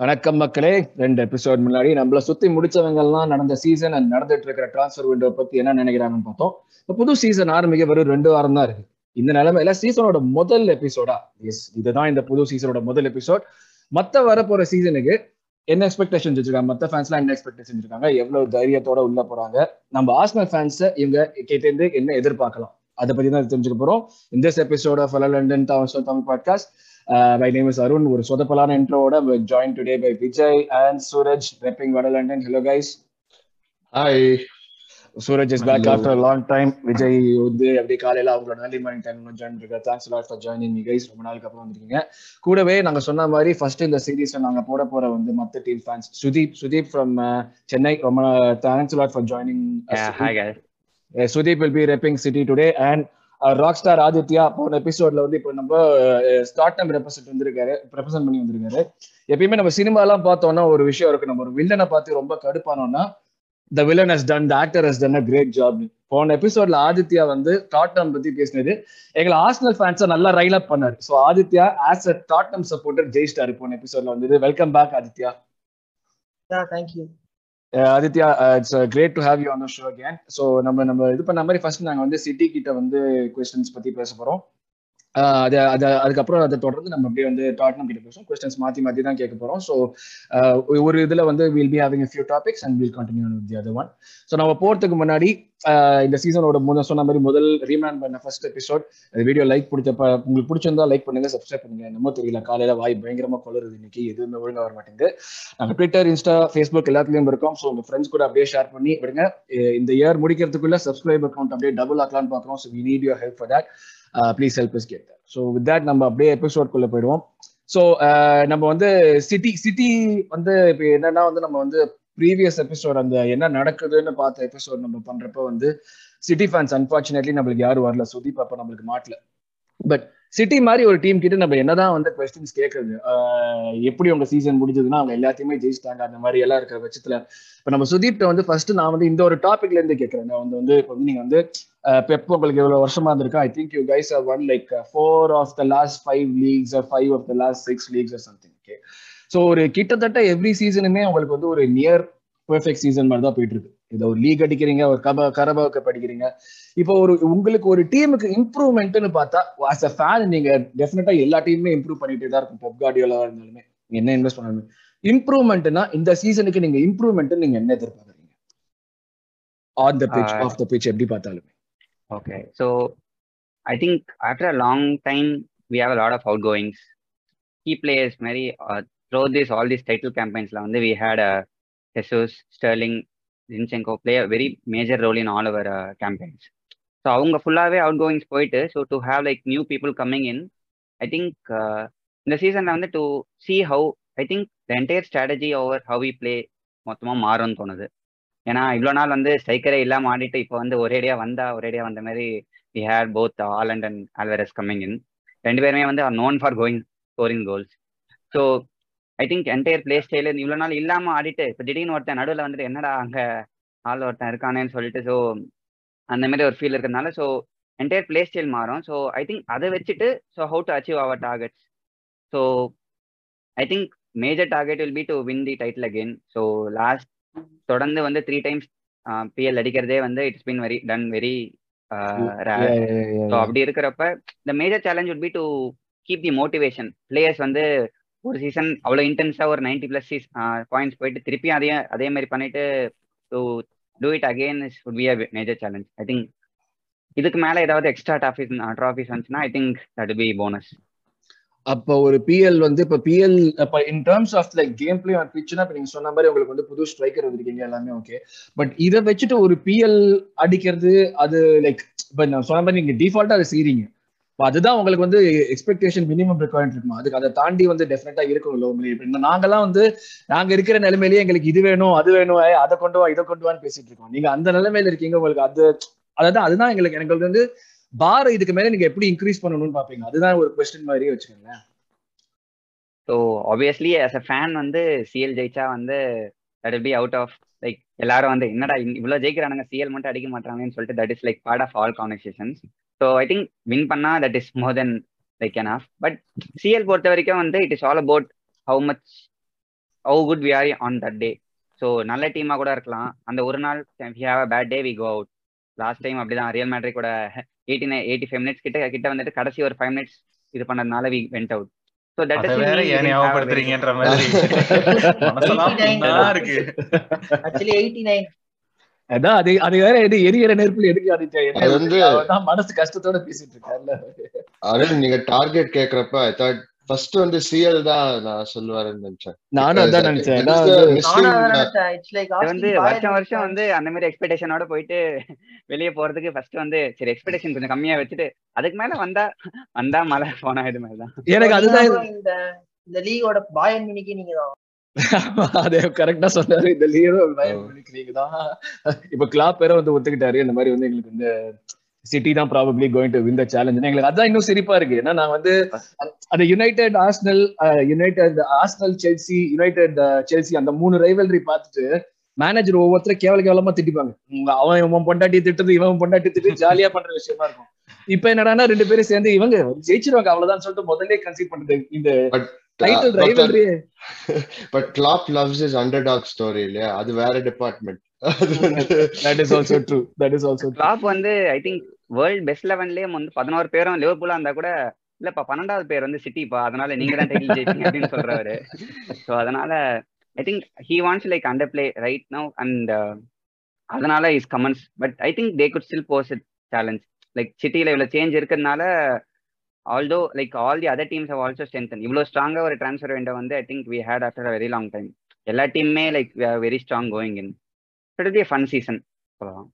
வணக்கம் மக்களே. ரெண்டு எபிசோட் முன்னாடி நம்மள சுத்தி முடிச்சவங்க எல்லாம் நடந்த சீசன் அண்ட் நடந்துட்டு இருக்கிற டிரான்ஸ்ஃபர் விண்டோ பத்தி என்ன நினைக்கிறாங்கன்னு பார்த்தோம். இப்போ புது சீசன் ஆரம்பிக்க வரும் ரெண்டு வாரம் தான் இருக்கு. இந்த நிலைமையில சீசனோட முதல் எபிசோடா எஸ் இதுதான் இந்த புது சீசனோட முதல் எபிசோட் மத்த வரப்போற சீசனுக்கு என்ன எக்ஸ்பெக்டேஷன் வச்சிருக்காங்க? மத்த ஃபேன்ஸ்லாம் என்ன எக்ஸ்பெக்டேஷன் இருக்காங்க எவ்வளவு தைரியத்தோட உள்ள போறாங்க? நம்ம ஆஸ்மல் ஃபேன்ஸ் இவங்க கேட்டேந்து என்ன எதிர்பார்க்கலாம்? அதை பத்தி தான் தெரிஞ்சுக்க போறோம். இந்த episode of London Tamil podcast my name is Arun ஒரு சொதப்பலான இன்ட்ரோவோட join today by Vijay and Sooraj repping வட London hello guys hi Sooraj is back after long time Vijay வந்து அப்படி காலையில அவங்களோட நல்லி மார்னிங் டைம் ஜாயின் இருக்க thanks lot for joining me guys ரொம்ப நாளுக்கு அப்புறம் வந்திருக்கீங்க. கூடவே நாங்க சொன்ன மாதிரி ஃபர்ஸ்ட் இந்த சீரீஸ்ல நாங்க போட போற வந்து மத்த team fans Sudeep Sudeep from Chennai ரொம்ப thanks lot for joining Sudeep will be repping City today and rock star Aditya போன எபிசோட்ல வந்து இப்போ நம்ம ஸ்டார்ட் டைம் ரெப்ரசென்ட் வந்திருக்காரு ரெப்ரசென்ட் பண்ணி வந்திருக்காரு. எப்பயுமே நம்ம சினிமா எல்லாம் பார்த்தோம்னா ஒரு விஷயம் இருக்கு. நம்ம ஒரு வில்லனை பார்த்து ரொம்ப கடுப்பானோம்னா the villain has done the actor has done a great job போன எபிசோட்ல ஆதித்யா வந்து டாட்டம் பத்தி பேசினது. எங்களை ஆர்சனல் ஃபேன்ஸை நல்லா ரைல் அப் பண்ணாரு. So Aditya as a Tottenham supporter ஜெயிஸ்டார் போன எபிசோட்ல வந்தது. Welcome back Aditya. Thank you Aditya it's great to have you on show again so நம்ம நம்ம இது பண்ண மாதிரி ஃபர்ஸ்ட் நாங்கள் வந்து சிட்டி கிட்ட வந்து கொஸ்டின்ஸ் பத்தி பேச போறோம். அது அது அதுக்கப்புறம் அதை தொடர்ந்து நம்ம அப்படியே வந்து டாட்னம் கிட்ட பேசுவோம். கொஸ்டின்ஸ் மாத்தி மாத்தி தான் கேட்க போறோம். ஸோ ஒரு இதுல வந்து will be having few topics and will continue with the other one so நம்ம போறதுக்கு முன்னாடி இந்த சீசனோட முதல் சொன்ன மாதிரி முதல் ரீமேன் பண்ண ஃபர்ஸ்ட் எபிசோட் அந்த வீடியோ லைக் பிடிச்ச உங்களுக்கு பிடிச்சிருந்தா லைக் பண்ணுங்க சப்ஸ்கிரைப் பண்ணுங்க. என்னமோ தெரியல காலையில வாய் பயங்கரமா கொளருது இன்னைக்கு எதுவுமே ஒழுங்கா வர மாட்டேங்குது. நாங்க ட்விட்டர் இன்ஸ்டா ஃபேஸ்புக் எல்லாத்துலயும் இருக்கோம். ஸோ உங்க ஃப்ரெண்ட்ஸ் கூட அப்படியே ஷேர் பண்ணி விடுங்க. இந்த இயர் முடிக்கிறதுக்குள்ள சப்ஸ்கிரைப் அக்கௌண்ட் அப்படியே டபுள் ஆக்கலாம்னு பாக்குறோம். So we need your help for that please help is get so with that நம்ம அப்படியே எபிசோட்குள்ளே போயிடுவோம். ஸோ uh, நம்ம வந்து சிட்டி சிட்டி வந்து இப்போ என்னன்னா வந்து நம்ம வந்து ப்ரீவியஸ் எபிசோட் அந்த என்ன நடக்குதுன்னு பார்த்த எபிசோட் நம்ம பண்றப்ப வந்து சிட்டி ஃபேன்ஸ் அன்பார்ச்சுனேட்லி நம்மளுக்கு யாரும் வரல. சுதீப் அப்போ நம்மளுக்கு மாட்டல. பட் சிட்டி மாதிரி ஒரு டீம் கிட்ட நம்ம என்னதான் வந்து கொஸ்டின்ஸ் கேட்கறது எப்படி உங்க சீசன் முடிஞ்சதுன்னா அவங்க எல்லாத்தையுமே ஜெயிச்சிட்டாங்க. அந்த மாதிரி எல்லாம் இருக்கிற பட்சத்துல இப்ப நம்ம சுதீப்ட வந்து ஃபர்ஸ்ட் நான் வந்து இந்த ஒரு டாபிக்ல இருந்து கேட்கறேன் வந்து வந்து இப்போ வந்து நீங்க வந்து பெப் உங்களுக்கு எவ்வளவு வருஷமா இருந்திருக்கா? I think you guys are one like four of the last five leagues five of the last six leagues something okay so ஒரு கிட்டத்தட்ட எவ்ரி சீசனுமே உங்களுக்கு வந்து ஒரு நியர் பெர்ஃபெக்ட் சீசன் மாதிரி தான் போயிட்டு இருக்கு. இதை ஒரு லீக் அடிக்கிறீங்க ஒரு கப கரபாவுக்கு படிக்கிறீங்க. இப்போ ஒரு உங்களுக்கு ஒரு டீமுக்கு இம்ப்ரூவ்மெண்ட்னு பார்த்தா ஆஸ் அ ஃபேன் நீங்க டெஃபினட்டா எல்லா டீமுமே இம்ப்ரூவ் பண்ணிட்டே தான் இருக்கும். பெப் கார்டியோலா இருந்தாலுமே என்ன இன்வெஸ்ட் பண்ணாலுமே இம்ப்ரூவ்மெண்ட்னா இந்த சீசனுக்கு நீங்க இம்ப்ரூவ்மெண்ட் நீங்க என்ன எதிர்பார்க்குறீங்க? On the pitch off the pitch எப்படி பார்த்தாலுமே. Okay so I think after a long time we have lot of outgoings key players மாதிரி through this all this title கேம்பெயின்ஸ்ல வந்து we had Jesus Sterling Zinchenko play very major role in all our campaigns so அவங்க ஃபுல்லாகவே out goings போயிட்டு so to have like new people coming in I think இந்த சீசனில் வந்து to see how I think the entire strategy over how we play மொத்தமாக மாறும்னு தோணுது. ஏன்னா இவ்வளோ நாள் வந்து ஸ்ட்ரைக்கரே இல்லாமல் ஆடிட்டு இப்போ வந்து ஒரேடியாக வந்தா ஒரேடியாக வந்த மாதிரி we had both Haaland and Alvarez coming in ரெண்டு பேருமே வந்து are known for going scoring goals so I think entire play ஸ்டைல இவ்வளோ நாள் இல்லாமல் ஆடிட்டு இப்போ திடீர்னு ஒருத்தன் நடுவில் வந்துட்டு என்னடா அங்கே ஆள் ஒருத்தன் இருக்கானேன்னு சொல்லிட்டு ஸோ அந்த மாதிரி ஒரு ஃபீல் இருக்கிறதுனால ஸோ என்டையர் பிளே ஸ்டைல் மாறும். ஸோ ஐ திங்க் அதை வச்சுட்டு so how to achieve our targets so I think major target will be to win the title again so last தொடர்ந்து வந்து த்ரீ டைம்ஸ் பிஎல் அடிக்கிறதே வந்து it's been very done very so அப்படி இருக்கிறப்ப the major challenge would be to keep the motivation players வந்து ஒரு season அவ்வளோ இன்டென்ஸாக ஒரு நைன்டி ப்ளஸ் சீஸ் பாயிண்ட்ஸ் போயிட்டு திருப்பியும் அதே அதே மாதிரி பண்ணிட்டு to do it again is would be a major challenge I think இதுக்கு மேலே ஏதாவது எக்ஸ்ட்ரா டாஃபிஸ் ட்ராஃபிஸ் வந்துச்சுன்னா I think that be bonus அப்போ ஒரு பிஎல் வந்து இப்போ பிஎல் இப்போ in terms of like game play on பிச்சுனா இப்போ நீங்க சொன்ன மாதிரி உங்களுக்கு வந்து புது ஸ்ட்ரைக்கர் வந்திருக்கீங்க எல்லாமே ஓகே பட் இதை வச்சுட்டு ஒரு பிஎல் அடிக்கிறது அது லைக் இப்போ நான் சொன்ன மாதிரி நீங்க டிஃபால்ட்டா அதை செய்றீங்க. அதுதான் உங்களுக்கு வந்து எக்ஸ்பெக்டேஷன் மினிமம் ரெக்குவயர்மெண்ட் இருக்கும்? அதுக்கு அதை தாண்டி வந்து டெஃபினட்டா இருக்கும்ல உங்களுக்கு நாங்கெல்லாம் வந்து நாங்க இருக்கிற நிலைமையிலேயே எங்களுக்கு இது வேணும் அது வேணும் அதை கொண்டு வா இதை கொண்டு வான்னு பேசிட்டு இருக்கோம். நீங்க அந்த நிலைமையில இருக்கீங்க உங்களுக்கு அது அதான் அதுதான் எங்களுக்கு எங்களுக்கு வந்து பார் இதுக்கு மேல நீங்க எப்படி இன்க்ரீஸ் பண்ணணும்னு பாப்பீங்க? அதுதான் ஒரு கொஸ்டின் மாதிரியே வச்சுக்கோங்களேன். So obviously as a fan வந்து சிஎல் ஜெயிச்சா வந்து that be out of like எல்லாரும் வந்து என்னடா இவ்வளவு ஜெயிக்கிறானுங்க சிஎல் மட்டும் அடிக்க மாட்டாங்கன்னு சொல்லிட்டு that is like part of all conversations so I think win பண்ணா that is more then like N of but CL பொறுத்த வரைக்கும் வந்து it is all about how much how good we are on that day so நல்ல டீமா கூட இருக்கலாம். அந்த ஒரு நாள் have a bad day we go out last time அப்படிதான் ரியல் மேட்ரி கூட eighty nine eighty five minutes கிட்ட கிட்ட வந்துட்டு கடைசி ஒரு ஃபைவ் மினிட்ஸ் இது பண்ணதுனால we went out so that அத வேற ஏன் ஞாபகப்படுத்துறீங்கன்ற மாதிரி. மனசெல்லாம் இருக்கு. ஆக்சுவலி எயிட்டி நைன் அதான் அது அது வேற எது எரியற நெருப்புல எதுக்கு ஆதித்யா வந்து- மனசு கஷ்டத்தோட பேசிட்டு இருக்காருல்ல அருண் நீங்க டார்கெட் கேக்குறப்ப ஐ தாட் ஃபர்ஸ்ட் வந்து சிஎல் தான் நான் சொல்லுவாருன்னு நினைச்சேன். நானும் அதான் நினைச்சேன். வந்து- வருஷம் வருஷம் வந்து அந்த மாதிரி எக்ஸ்பெக்டேஷனோட போயிட்டு வெளியே போறதுக்கு ஃபர்ஸ்ட் வந்து சரி எக்ஸ்பெக்டேஷன் கொஞ்சம் கம்மியா வச்சுட்டு அதுக்கு மேல வந்தா வந்தா மழை போனா இது மாதிரி தான் எனக்கு அதுதான் இந்த இந்த லீகோட பாயன் மினிக்கு நீங்க அதே கரெக்டா சொன்னாரு. இந்த லீரோ நீங்க தான். இப்ப கிளாப் வேற வந்து ஒத்துக்கிட்டாரு. இந்த மாதிரி வந்து எங்களுக்கு வந்து சிட்டி தான் probably going to win the challenge எங்களுக்கு அதான் இன்னும் சிரிப்பா இருக்கு. ஏன்னா நான் வந்து அந்த United Arsenal United Arsenal Chelsea United Chelsea அந்த மூணு ரைவல்ரி பார்த்துட்டு மேனேஜர் ஒவ்வொருத்தரும் கேவல கேவலமா திட்டிப்பாங்க. அவன் இவன் பொண்டாட்டி திட்டுறது இவன் பொண்டாட்டி திட்டு ஜாலியா பண்ற விஷயமா இருக்கும். இப்ப என்னடான்னா ரெண்டு பேரும் சேர்ந்து இவங்க ஜெயிச்சிருவாங்க அவ்வளவுதான் சொல்லிட்டு முதல்ல கன்சீட் பண்றது இந்த title Doctor, rivalry but Klopp loves is underdog story இல்லையா? அது வேற department that is also true that is also Klopp வந்து ஐ திங்க் வேர்ல்ட் பெஸ்ட் லெவன்லயே வந்து பதினோரு பேரும் லிவர்பூலா இருந்தா கூட இல்லப்பா பன்னெண்டாவது பேர் வந்து சிட்டிப்பா அதனால நீங்க தான் டைட்டில் ஜெயிப்பீங்க அப்படின்னு சொல்றாரு ஸோ அதனால I think he wants like under play right now and அதனால is comments but I think they good still pose it challenge like சிட்டியில இவ்வளவு சேஞ்ச் இருக்கிறதுனால although like all the other teams have also strengthen இவ்வளோ ஸ்ட்ராங்கா ஒரு transfer window வந்து I think we had after a very long time எல்லா டீமுமே like very strong going in it be fun season சொல்லலாம்.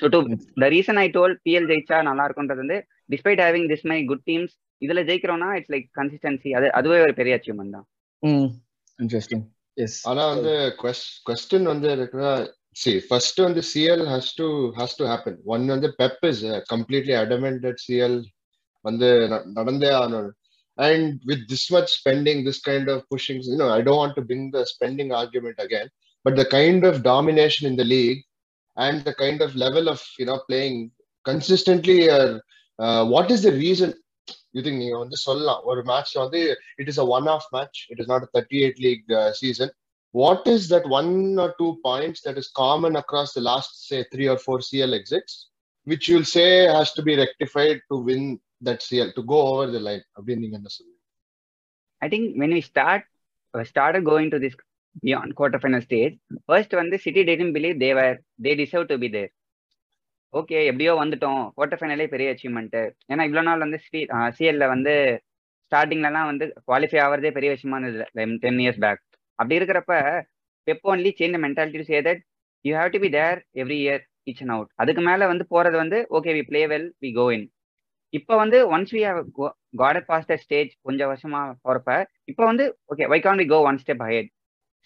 So to the reason I told PL ஜெயிச்சா நல்லா இருக்கும்ன்றது வந்து despite having this my good teams இதுல ஜெயிக்கிறோம்னா it's like consistency அது அதுவே ஒரு பெரிய அச்சீவ்மெண்ட் தான். இன்ட்ரெஸ்டிங் எஸ் ஆனா வந்து கொஸ்டின் வந்து இருக்கிற சி ஃபர்ஸ்ட் வந்து CL has to has to happen one வந்து Pep is completely adamant CL வந்து ந- நடந்தே ஆகணும் and with this much spending this kind of pushing you know I don't want to bring the spending argument again but the kind of domination in the league and the kind of level of you know playing consistently what is the reason you think நீங்க வந்து சொல்லலாம் ஒரு match வந்து it is a one off match it is not thirty eight league season what is that one or two points that is common across the last say three or four CL exits, which you'll say has to be rectified to win that's real to go over the line? அப்படின்னு நீங்க என்ன சொல்லுவீங்க I think when we start start going to this beyond quarter final stage first வந்து City didn't believe they were they deserve to be there okay எப்படியோ வந்துட்டோம் quarter ஃபைனலே பெரிய achievement ஏன்னா இவ்வளோ நாள் வந்து சிஎல்ல uh, வந்து ஸ்டார்டிங்லலாம் வந்து குவாலிஃபை ஆகிறதே பெரிய விஷயமா இருந்தது டென் இயர்ஸ் பேக் அப்படி இருக்கிறப்ப Pep only change mentality say that you have to be there every year each and out அதுக்கு மேலே வந்து போறது வந்து okay we play well we go in இப்போ வந்து once we have got past stage கொஞ்சம் வருஷமா போறப்ப இப்போ வந்து okay why can we go one step height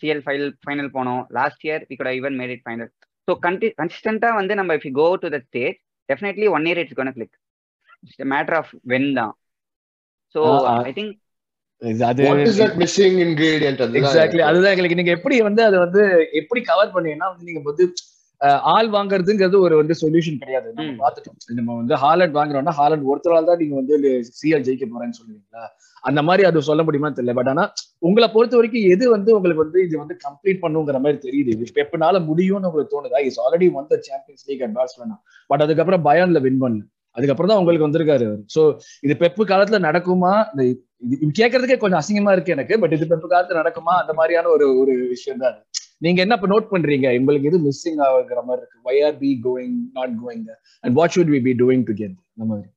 CL final final போனோம். Last year we could even made it final so கண்டி கன்சிஸ்டண்டா வந்து நம்ம if you go to the stage definitely one year it's gone click it's matter of when தான். So. I think இது அது what is that missing ingredient? அதுதான் exactly அதுதான் எங்களுக்கு. நீங்க எப்படி வந்து அதை வந்து எப்படி கவர் பண்ணீங்கன்னா வந்து நீங்க வந்து ஆள் வாங்குறதுங்கிறது ஒரு வந்து சொல்யூஷன் கிடையாது. நம்ம. பார்த்துட்டோம். நம்ம வந்து ஹாலண்ட் வாங்குறோம்னா ஹாலண்ட் ஒருத்தரால் தான் நீங்க வந்து சிஎல் ஜெயிக்க போறேன்னு சொல்லுவீங்களா? அந்த மாதிரி அது சொல்ல முடியுமா தெரியல. பட் ஆனா உங்களை பொறுத்த வரைக்கும் எது வந்து உங்களுக்கு வந்து இது வந்து கம்ப்ளீட் பண்ணுங்கிற மாதிரி தெரியுது. இது பெப்பனால முடியும்னு உங்களுக்கு தோணுதா? Is already won the Champions League at Barcelona but அதுக்கப்புறம் பயான்ல வின் பண்ணல அதுக்கப்புறம் தான் உங்களுக்கு வந்திருக்காரு சோ இது பெப்பு காலத்துல நடக்குமா? இந்த இது கேட்கறதுக்கே கொஞ்சம் அசிங்கமா இருக்கு எனக்கு. பட் இது பெப்பு காலத்துல நடக்குமா? அந்த மாதிரியான ஒரு ஒரு விஷயம் தான் நீங்க என்ன இப்ப நோட் பண்றீங்க? உங்களுக்கு எது மிஸ்ஸிங் ஆகுற மாதிரி இருக்கு? Why are be going not going and what should we be doing together அந்த மாதிரி.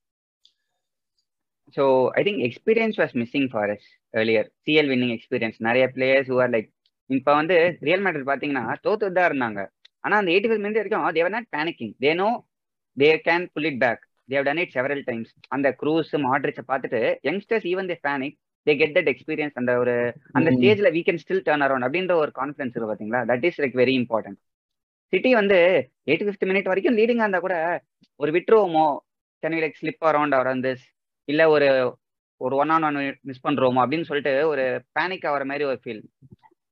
So I think experience was missing for us earlier CL winning experience நிறைய பிளேயர்ஸ் ஹூ ஆர் லைக் இப்போ வந்து ரியல் மேட்டர் பார்த்தீங்கன்னா தோத்து தான் இருந்தாங்க. ஆனால் அந்த எயிட்டி ஃபைவ் மினிட் வரைக்கும் they were not panicking they know they can pull it back they've done it several times அந்த க்ரூஸ் மாட்ரிச்சை பார்த்துட்டு youngsters even they panic they get that experience அந்த ஒரு அந்த. ஸ்டேஜ்ல we can still turn around அப்படின்ற ஒரு கான்ஃபிடன்ஸ் இருக்கு பாத்தீங்களா? That is like very important City வந்து எயிட்டி ஃபிஃப்த் மினிட் வரைக்கும் லீடிங்கா இருந்தா கூட ஒரு விட்டுருவோமோ? கேன் லைக் ஸ்லிப் அரௌண்ட் அவர் வந்து இல்ல ஒரு ஒரு ஒன் ஆன் ஒன் மிஸ் பண்றோமோ? அப்படின்னு சொல்லிட்டு ஒரு பேனிக் ஆகிற மாதிரி ஒரு ஃபீல்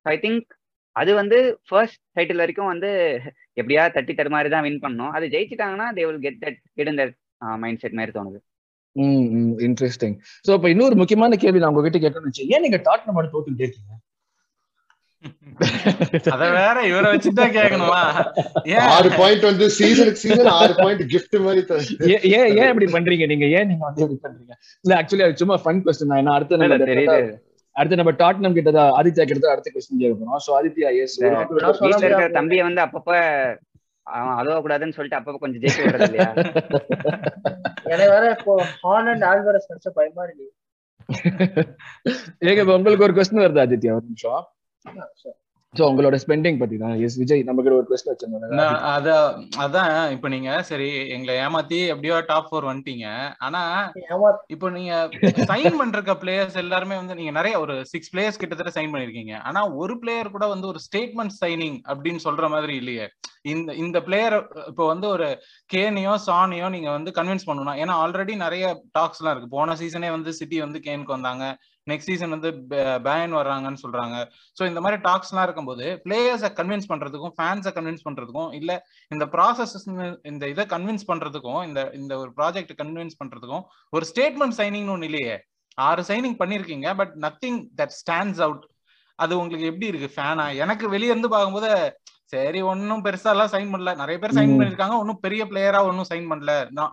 ஐ திங்க் அது வந்து ஃபர்ஸ்ட் டைட்டில் வரைக்கும் வந்து எப்படியா தட்டி தரு மாதிரி தான் வின் பண்ணோம் அது ஜெயிச்சிட்டாங்கன்னா they will get that get இந்த மைண்ட் செட் மாதிரி தோணுது. இன்ட்ரெஸ்டிங் சோ இப்ப இன்னொரு முக்கியமான கேள்வி நான் உங்ககிட்ட கேட்கணும்னு வச்சேன் ஏன் நீங்க டாட் நம்ம தோத்துட்டே இருக்கீங்க? அத வேற இவரை வச்சுதான் கேட்கணுமா? ஏன்? ஆறு பாயிண்ட் வந்து சீசனுக்கு சீசன் ஆறு பாயிண்ட் கிஃப்ட் மாதிரி. ஏன் ஏன் இப்படி பண்றீங்க நீங்க? ஏன் நீங்க வந்து இப்படி பண்றீங்க? இல்ல ஆக்சுவலி அது சும்மா ஃபன் கொஸ்டின் தான். ஏன்னா அடுத்து நம்ம தெரியுது. அடுத்து நம்ம டாட்னம் கிட்ட தான் ஆதித்யா கிட்ட தான் அடுத்த கொஸ்டின் கேட்க போறோம். சோ ஆதித்யா எஸ் இருக்கிற. தம்பியை வந்து அப்பப்ப அவன் அழுவ கூடாதுன்னு சொல்லிட்டு அப்பப்ப கொஞ்சம் இல்லையா? எனக்கு வேற இப்போ ஹான் அண்ட் ஆல்வரஸ் நினைச்ச பயமா இருக்கு. ஏங்க உங்களுக்கு ஒரு கொஸ்டின் வருது ஆதித்யா ஒரு நிமிஷம். சோ உங்களோட ஸ்பெண்டிங் பத்தி தான் எஸ் விஜய் நம்ம கிட்ட ஒரு கொஸ்டின் வச்சிருந்தாங்க அத அதான் இப்போ நீங்க சரி எங்களை ஏமாத்தி எப்படியோ டாப் ஃபோர் வந்துட்டீங்க. ஆனா இப்போ நீங்க சைன் பண்றக்க பிளேயர்ஸ் எல்லாருமே வந்து நீங்க நிறைய ஒரு சிக்ஸ் பிளேயர்ஸ் கிட்டத்தட்ட சைன் பண்ணிருக்கீங்க. ஆனா ஒரு பிளேயர் கூட வந்து ஒரு ஸ்டேட்மெண்ட் சைனிங் அப்படின்னு சொல்ற மாதிரி இல்லையே. இந்த இந்த பிளேயர் இப்போ வந்து ஒரு கேனியோ சானியோ நீங்க வந்து கன்வின்ஸ் பண்ணணும் ஏன்னா ஆல்ரெடி நிறைய டாக்ஸ் எல்லாம் இருக்கு. போன சீசனே வந்து சிட்டி வந்து கேனுக்கு வந்தாங்க. நெக்ஸ்ட் சீசன் வந்து பேன் வர்றாங்கன்னு சொல்றாங்க. சோ இந்த மாதிரி டாக்ஸ் எல்லாம் இருக்கும்போது பிளேயர்ஸை கன்வின்ஸ் பண்றதுக்கும் ஃபேன்ஸை கன்வின்ஸ் பண்றதுக்கும் இல்ல இந்த ப்ராசஸ் இந்த இதை கன்வின்ஸ் பண்றதுக்கும் இந்த இந்த ஒரு ப்ராஜெக்ட் கன்வின்ஸ் பண்றதுக்கும் ஒரு ஸ்டேட்மெண்ட் சைனிங்னு ஒண்ணு இல்லையே. ஆறு சைனிங் பண்ணிருக்கீங்க but nothing that stands out அது உங்களுக்கு எப்படி இருக்கு? ஃபேனா எனக்கு வெளிய இருந்து பார்க்கும்போது சரி ஒன்னும் பெருசா எல்லாம் சைன் பண்ணல. நிறைய பேர் சைன். பண்ணிருக்காங்க ஒன்னும் பெரிய பிளேயரா ஒன்னும் சைன் பண்ணல.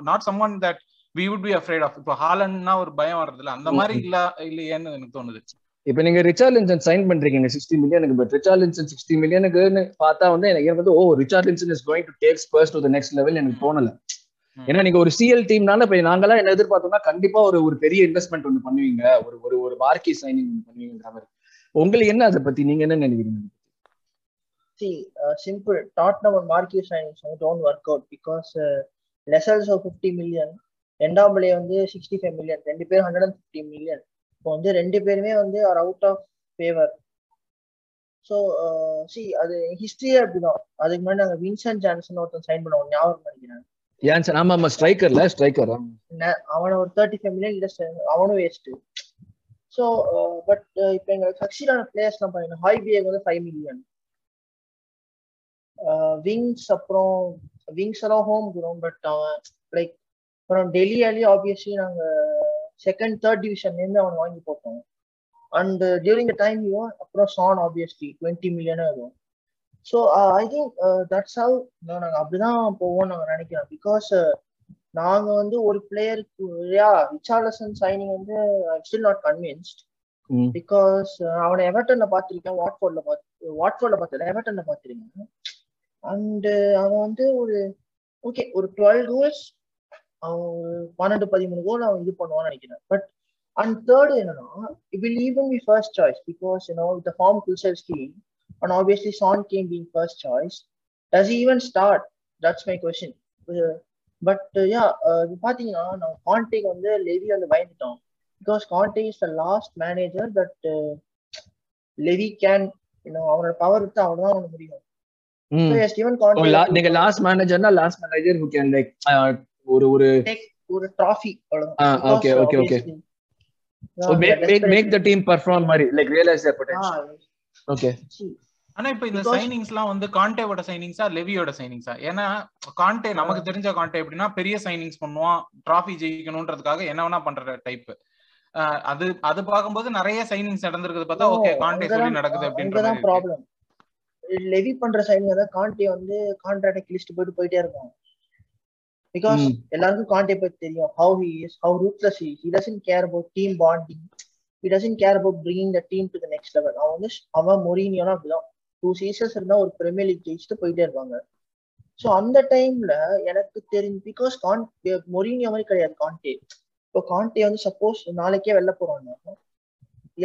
Not someone that we would be afraid of இப்போ ஹாலண்ட்னா ஒரு பயம் வர்றதுல அந்த மாதிரி இல்ல இல்லையேன்னு எனக்கு தோணுது. இப்ப நீங்க ரிச்சார்லின்சன் சைன் பண்றீங்க சிக்ஸ்டி மில்லியனுக்கு பட் ரிச்சார்லின்சன் சிக்ஸ்டி மில்லியனுக்குன்னு பார்த்தா வந்து எனக்கு வந்து ஓ Richarlison is going to take Spurs to next level எனக்கு தோணல. ஏன்னா நீங்க ஒரு சிஎல் டீம்னால இப்ப நாங்கெல்லாம் என்ன எதிர்பார்த்தோம்னா கண்டிப்பா ஒரு ஒரு பெரிய இன்வெஸ்ட்மெண்ட் ஒன்று பண்ணுவீங்க. ஒரு ஒரு ஒரு மார்க்கி சைனிங் பண்ணுவீங்கிற மாதிரி. உங்களுக்கு என்ன அதை பத்தி? நீங்க என்ன நினைக்கிறீங்க see uh, simple. Tottenham and Marquis signings வந்து don't work out because uh, Lessels of 50 million ரெண்டாம் வந்து சிக்ஸ்டி ஃபைவ் மில்லியன் ரெண்டு பேரும் ஹண்ட்ரட் அண்ட் ஃபிஃப்டி மில்லியன் இப்போ வந்து ரெண்டு பேருமே வந்து are out of favour so see அது ஹிஸ்டரியே அப்படிதான். அதுக்கு முன்னாடி நாங்கள் வின்சென்ட் ஜான்சன் ஒருத்தன் சைன் பண்ணுவோம் ஞாபகம் நினைக்கிறேன்? ஏன் சார் ஆமா ஆமா ஸ்ட்ரைக்கர்ல ஸ்ட்ரைக்கர் அவனை ஒரு தேர்ட்டி ஃபைவ் மில்லியன் கிட்ட அவனும் வேஸ்ட் ஸோ பட் இப்போ எங்களுக்கு சக்சீடான பிளேயர்ஸ்லாம் பாருங்க. ஹாய் பிஏக்கு வந்து ஃபைவ் மில்லியன் விங்ஸ் அப்புறம் விங்ஸ் எல்லாம் ஹோம் குரோம் பட் அவன் லைக் அப்புறம் டெல்லி அலி ஆப்வியஸ்லி நாங்கள் செகண்ட் தேர்ட் டிவிஷன்லேருந்து அவன் வாங்கி போட்டோம். அண்ட் டியூரிங் த டைம் அப்புறம் சான் ஆப்வியஸ்லி டுவெண்ட்டி மில்லியனே வரும் so I think that's how நாங்கள் அப்படிதான் போவோம் நாங்கள் நினைக்கிறோம். பிகாஸ் நாங்க வந்து ஒரு பிளேயருக்கு யா ரிச்சார்லசன் சைனிங் வந்து ஸ்டில் நாட் கன்வின்ஸ்ட் பிகாஸ் அவனை எவர்டன்ல பார்த்திருக்கேன் வாட்ஃபோர்ட்ல பார்த்து வாட்ஃபோர்ட்ல பார்த்தல எவர்டன்ல பார்த்திருக்கேன். அண்ட் அவன் வந்து ஒரு ஓகே ஒரு டுவெல் கோல்ஸ் அவன் பன்னெண்டு பதிமூணு கோல் அவன் இது பண்ணுவான்னு நினைக்கிறேன். பட் அண்ட் தேர்ட் என்னன்னா it will even be first choice because you know the form Gulzar scheme and obviously Son Kane being first choice does even start that's my question but yeah இது பாத்தீங்கன்னா நம்ம கான்டேக் வந்து லெவி வந்து பயந்துட்டோம் because Conte is the last manager that Levy can அவனோட power விட்டு அவனதான் அவனுக்கு முடியும். நீங்க last மேனேஜர்னா last manager who can like ஒரு ஒரு ஒரு trophy okay, okay, okay. Make make the team perform மாதிரி like realise their potential okay ஆனா இப்ப இந்த Because- சைனிங்ஸ் எல்லாம் வந்து கான்டேவோட சைனிங்ஸா லெவியோட சைனிங்ஸா ஏன்னா கான்டே நமக்கு தெரிஞ்ச கான்டே எப்படின்னா பெரிய சைனிங்ஸ் பண்ணுவான் டிராஃபி ஜெயிக்கணும்ன்றதுக்காக என்ன வேணா பண்ற டைப் அது அது பார்க்கும்போது நிறைய சைனிங்ஸ் நடந்திருக்குது பார்த்தா ஓகே கான்டே சொல்லி நடக்குது அப்படின்ற அங்கதான் மாதிரி இருக்கு. ப்ராப்ளம் லெவி பண்ற சைனிங் தான் கான்டே வந்து கான்ட்ராக்ட் கிழிச்சிட்டு போயிட்டு போயிட்டே இருக்கும். Because Mm. எல்லாருக்கும் கான்டே பத்தி தெரியும். How he is how ruthless he he doesn't care about team bonding he doesn't care about bringing the team to the next level அவன் வந்து அவன் மொரீனியோனா அப்படிதான். டூ சீசன்ஸ் இருந்தா ஒரு பிரீமியர் லீக் ஜெயிச்சுட்டு போயிட்டே இருப்பாங்க. ஸோ அந்த டைம்ல எனக்கு தெரிஞ்சு பிகாஸ் கான் மொரீனியோ மாதிரி கிடையாது கான்டே இப்போ கான்டே வந்து சப்போஸ் நாளைக்கே வெளில போறாங்கன்னா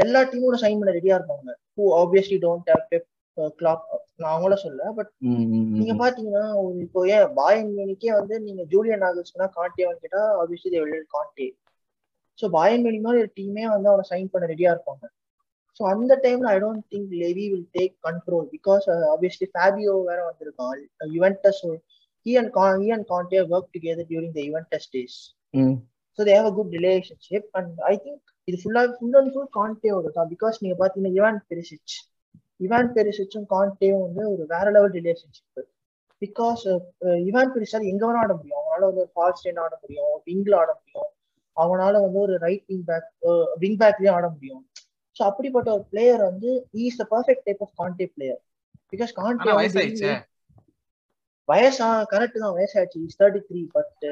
எல்லா டீமோட சைன் பண்ண ரெடியா இருப்பாங்க. Who obviously don't have Pep Klopp நான் அவங்கள சொல்ல பட் நீங்க பாத்தீங்கன்னா ஒரு இப்போ ஏன் பாயன் மியூனிக்கே வந்து நீங்க ஜூலியன் ஆகஸ்ட்னா கான்டேவான்னு கேட்டா obviously they will Conte so Bayern Munich மாதிரி ஒரு டீமே வந்து அவனை சைன் பண்ண ரெடியா இருப்பாங்க. ஸோ அந்த டைம்ல I don't think Levy will take control because obviously Fabio வேற வந்திருக்கான் Juventus he and he and Conte work together during the Juventus days so they have a good relationship and I think இது ஃபுல்லா full and full கான்டேவோட தான் because நீங்க பாத்தீங்கன்னா Ivan பெரிசிச் Ivan பெரிசிச்சும் கான்டேவும் வந்து ஒரு வேற லெவல் ரிலேஷன்ஷிப் பிகாஸ் இவான் பெரிசால் எங்க வேணா ஆட முடியும். அவனால வந்து ஒரு ஃபால் ஸ்டேண்ட் ஆட முடியும் விங்ல ஆட முடியும். அவனால வந்து ஒரு ரைட் விங் பேக் விங் பேக்லயும் ஆட முடியும். ஸோ அப்படிப்பட்ட ஒரு பிளேயர் வந்து is the perfect type of Conte player because Conte வயசாயிடுச்சே. வயசா கரெக்ட் தான் வயசாச்சு is thirty three but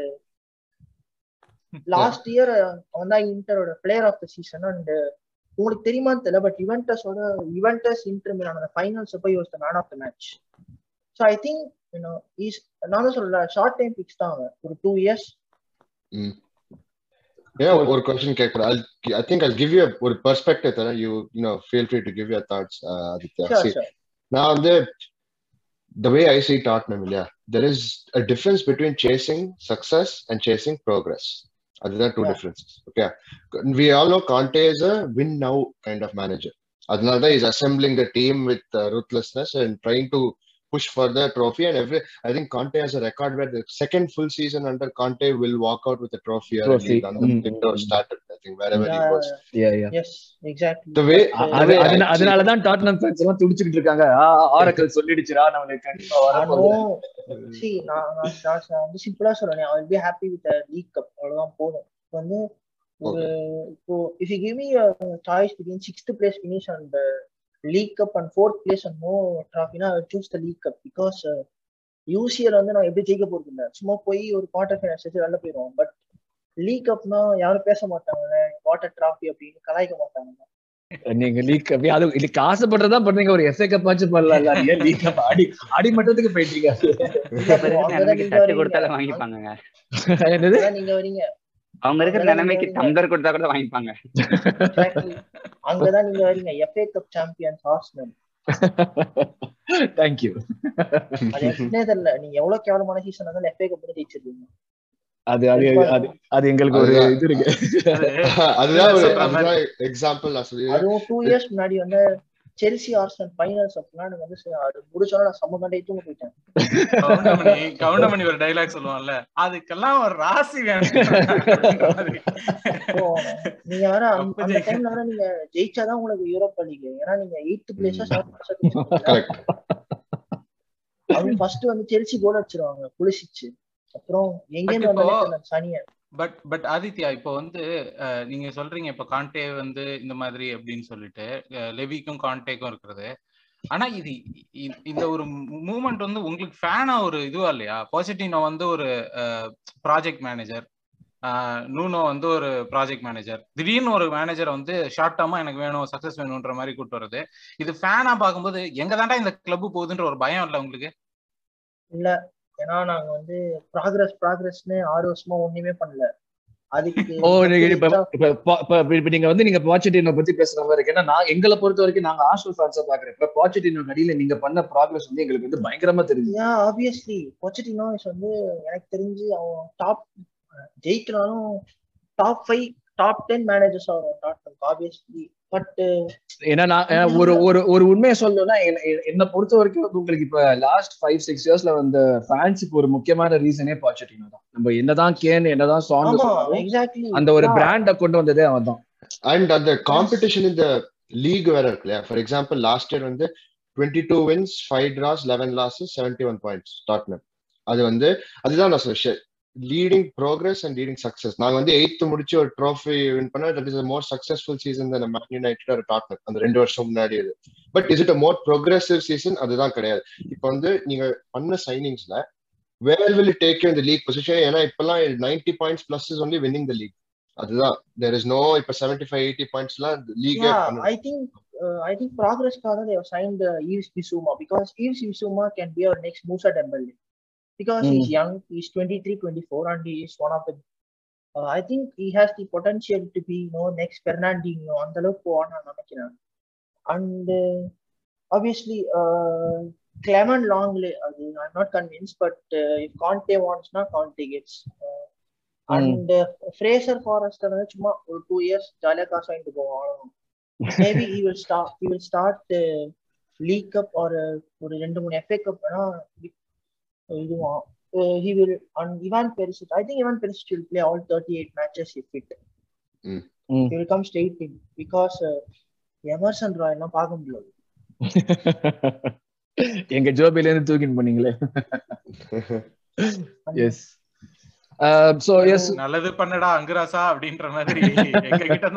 last year அவன் தான் இன்டரோட player of the season and உங்களுக்கு தெரியுமான்னு தெரியல பட் இவெண்டஸோட இவெண்டஸ் இன்டர் அந்த ஃபைனல்ஸ் போய் யோசித்த man of the match so I think you know is நான் தான் சொல்றேன் ஷார்ட் டைம் பிக்ஸ் தான் அவன். ஒரு டூ இயர்ஸ் ஏன் ஒரு கொஸ்டின் கேட்கறேன். I think I give you ஒரு பெர்ஸ்பெக்டிவ் தரேன். You you feel free to give your thoughts Aditya நான் வந்து the way I see Tottenham, yeah, there is a difference between chasing success and chasing progress. Other than two Yeah. differences. Okay. We all know Conte is a win now kind of manager. Adnada is assembling the team with uh, ruthlessness and trying to push for the trophy. And every, I think Conte has a record where the second full season under Conte will walk out with a trophy or Trophy. at least on the Mm, window mm, mm. started. I think wherever he was. Yeah, yeah. Yes exactly The way, அ- the அது way I அதன- see- அதனாலதான் Tottenham fans எல்லாம் துடிச்சுக்கிட்டு இருக்காங்க oracle சொல்லிடுச்சுடா நம்மளுக்கு கண்டிப்பா நான் வந்து சிம்பிளா சொல்றேன் I be happy with league cup அவ்வளவுதான் போதும் வந்து ஒரு இப்போ if you give me choice between sixth place finish and league cup and fourth place and no ட்ராஃபினா choose the league cup because UCL வந்து நான் எப்படி ஜெயிக்க போறது இல்ல? சும்மா போய் ஒரு குவார்டர் ஃபைனல்ஸ் வச்சு வெளில போயிடுவோம் பட் லீக் கப்னா யாரும் பேச மாட்டாங்க வாட்டர் ட்ராஃபி அப்படின்னு கலாய்க்க மாட்டாங்க நீங்க லீக் கப் அது இதுக்கு ஆசைப்படுறதா பண்றீங்க. ஒரு எஸ்ஏ கப் ஆச்சு பண்ணல ஏன் லீக் கப் அடி அடி மட்டத்துக்கு போயிட்டீங்க. கொடுத்தாலும் வாங்கிப்பாங்க என்னது நீங்க வரீங்க. அவங்க இருக்கிற நிலைமைக்கு டம்ளர் கொடுத்தா கூட வாங்கிப்பாங்க. அங்கதான் நீங்க வரீங்க FA cup champions Arsenal thank you அது எப்படினே தெரியல. நீங்க எவ்வளவு கேவலமான சீசன் இருந்தாலும் எஃப்ஏ கப் ஜெயிச்சிருக்கீங்க. அது அது அது அது எங்களுக்கு ஒரு அதுதான். இது இருக்கு. அதுதான் எக்ஸாம்பிள் அதுவும் டூ இயர்ஸ் முன்னாடி வந்து செல்சி ஆர்சனல் ஃபைனல்ஸ் அப்படின்னா எனக்கு வந்து அது முடிச்சோட நான் செம்ம கண்டே தூங்க போயிட்டேன். கவுண்டமணி கவுண்டமணி ஒரு டைலாக் சொல்லுவான்ல அதுக்கெல்லாம் ஒரு ராசி வேணும். நீங்க வேற அந்த- டைம்ல வேற நீங்க ஜெயிச்சாதான் உங்களுக்கு யூரோப்பா லீக் ஏன்னா நீங்க எயித் பிளேஸா கரெக்ட் அவங்க ஃபர்ஸ்ட் வந்து செல்சி கோல் அடிச்சிருவாங்க புலிசிச்சு அப்புறம் எங்கேருந்து வந்தாலும் சனிய பட் பட் ஆதித்யா இப்போ வந்து நீங்க சொல்றீங்க இப்போ கான்டே வந்து இந்த மாதிரி அப்படின்னு சொல்லிட்டு லெவிக்கும் கான்டேக்கும் இருக்கிறது. ஆனா இது இந்த ஒரு மூமெண்ட் வந்து உங்களுக்கு ஃபேனா ஒரு இதுவா இல்லையா? பாசிட்டினோ வந்து ஒரு ப்ராஜெக்ட் மேனேஜர் நூனோ வந்து ஒரு ப்ராஜெக்ட் மேனேஜர் திடீர்னு ஒரு மேனேஜர் வந்து ஷார்ட் டர்மா எனக்கு வேணும் சக்சஸ் வேணும்ன்ற மாதிரி கூட்டு வருது இது ஃபேனா பார்க்கும்போது எங்க தாண்டா இந்த கிளப் போகுதுன்ற ஒரு பயம் இல்லை உங்களுக்கு? இல்ல. ஏன்னா நாங்க வந்து ப்ராக்ரஸ் ப்ராக்ரஸ்னு ஆறு வருஷமா ஒண்ணுமே பண்ணல. ஓ நீங்க வந்து நீங்க பாச்சிட்டினோ பத்தி பேசுற மாதிரி இருக்கு. ஏன்னா எங்களை பொறுத்த வரைக்கும் நாங்க ஆர்சனல் ஃபேன்ஸா பாக்குறேன். இப்ப பாச்சிட்டினோ அடியில நீங்க பண்ண ப்ராக்ரஸ் வந்து எங்களுக்கு வந்து பயங்கரமா தெரியுது. யா ஆப்வியஸ்லி பொச்சிட்டினோ வந்து எனக்கு தெரிஞ்சு அவன் top ஜெயிக்கனாலும் top five top ten managers ஆகும் டாட் ஆப்வியஸ்லி பட் ஏன்னா நான் ஒரு ஒரு ஒரு உண்மையை சொல்லணும்னா என்ன- பொறுத்த வரைக்கும் உங்களுக்கு இப்ப லாஸ்ட் ஃபைவ் சிக்ஸ் இயர்ஸ்ல வந்த ஃபேன்ஸுக்கு ஒரு முக்கியமான ரீசனே பாச்சிட்டினோ தான் நம்ம என்னதான் கேன் என்னதான் சாங் அந்த ஒரு பிராண்ட கொண்டு வந்ததே அவன் தான் அண்ட் அந்த காம்படிஷன் இந்த லீக் வேற இருக்கு இல்லையா? ஃபார் எக்ஸாம்பிள் லாஸ்ட் இயர் வந்து twenty two wins five draws eleven losses seventy one points Tottenham அது வந்து அதுதான் நான் சொல்ல leading progress and leading success நாங்க வந்து எயித் முடிச்சு ஒரு ட்ராஃபி வின் பண்ணா that is more successful season தான் மேன் யுனைடெட் ஒரு டாட்னம் அந்த ரெண்டு வருஷம் முன்னாடி இது but is it a more progressive season அதுதான் கிடையாது. இப்போ வந்து நீங்க பண்ண சைனிங்ஸ்ல வேர் வில் டேக் இந்த லீக் பொசிஷன் ஏன்னா இப்பெல்லாம் ninety points plus is only winning the league அதுதான். தேர் இஸ் நோ இப்ப செவன்டி ஃபைவ் எயிட்டி பாயிண்ட்ஸ் எல்லாம் லீகே Yeah, I think uh, I think progress-க்காக they have signed uh, Yves Bissouma because Yves Bissouma can be because he's young, he's 23, 24, and he is one of the. Uh, I think he has the potential to be, you know, next Fernandinho அந்த அளவுக்கு போவான்னு நான் நினைக்கிறேன் and uh, obviously uh, Clement Longley அது I'm not convinced but uh, if Conte wants na Conte gets uh, and uh, Fraser Forrester வந்து சும்மா ஒரு two years ஜாலியா காசு வாங்கிட்டு போவோம். Maybe he will start he will start uh, league cup or uh, ஒரு ரெண்டு மூணு FA cup வேணா இதுவான் he will and Ivan Perisic I think Ivan Perisic will play all 38 matches if fit. Mm. Mm. he will come straight in because uh, Emerson Royal எல்லாம் பார்க்க முடியாது. எங்க ஜோபில இருந்து தூக்கிட்டு போனீங்களே. எஸ் சோ எஸ் நல்லது பண்ணடா அங்குராசா அப்படின்ற மாதிரி எங்க கிட்ட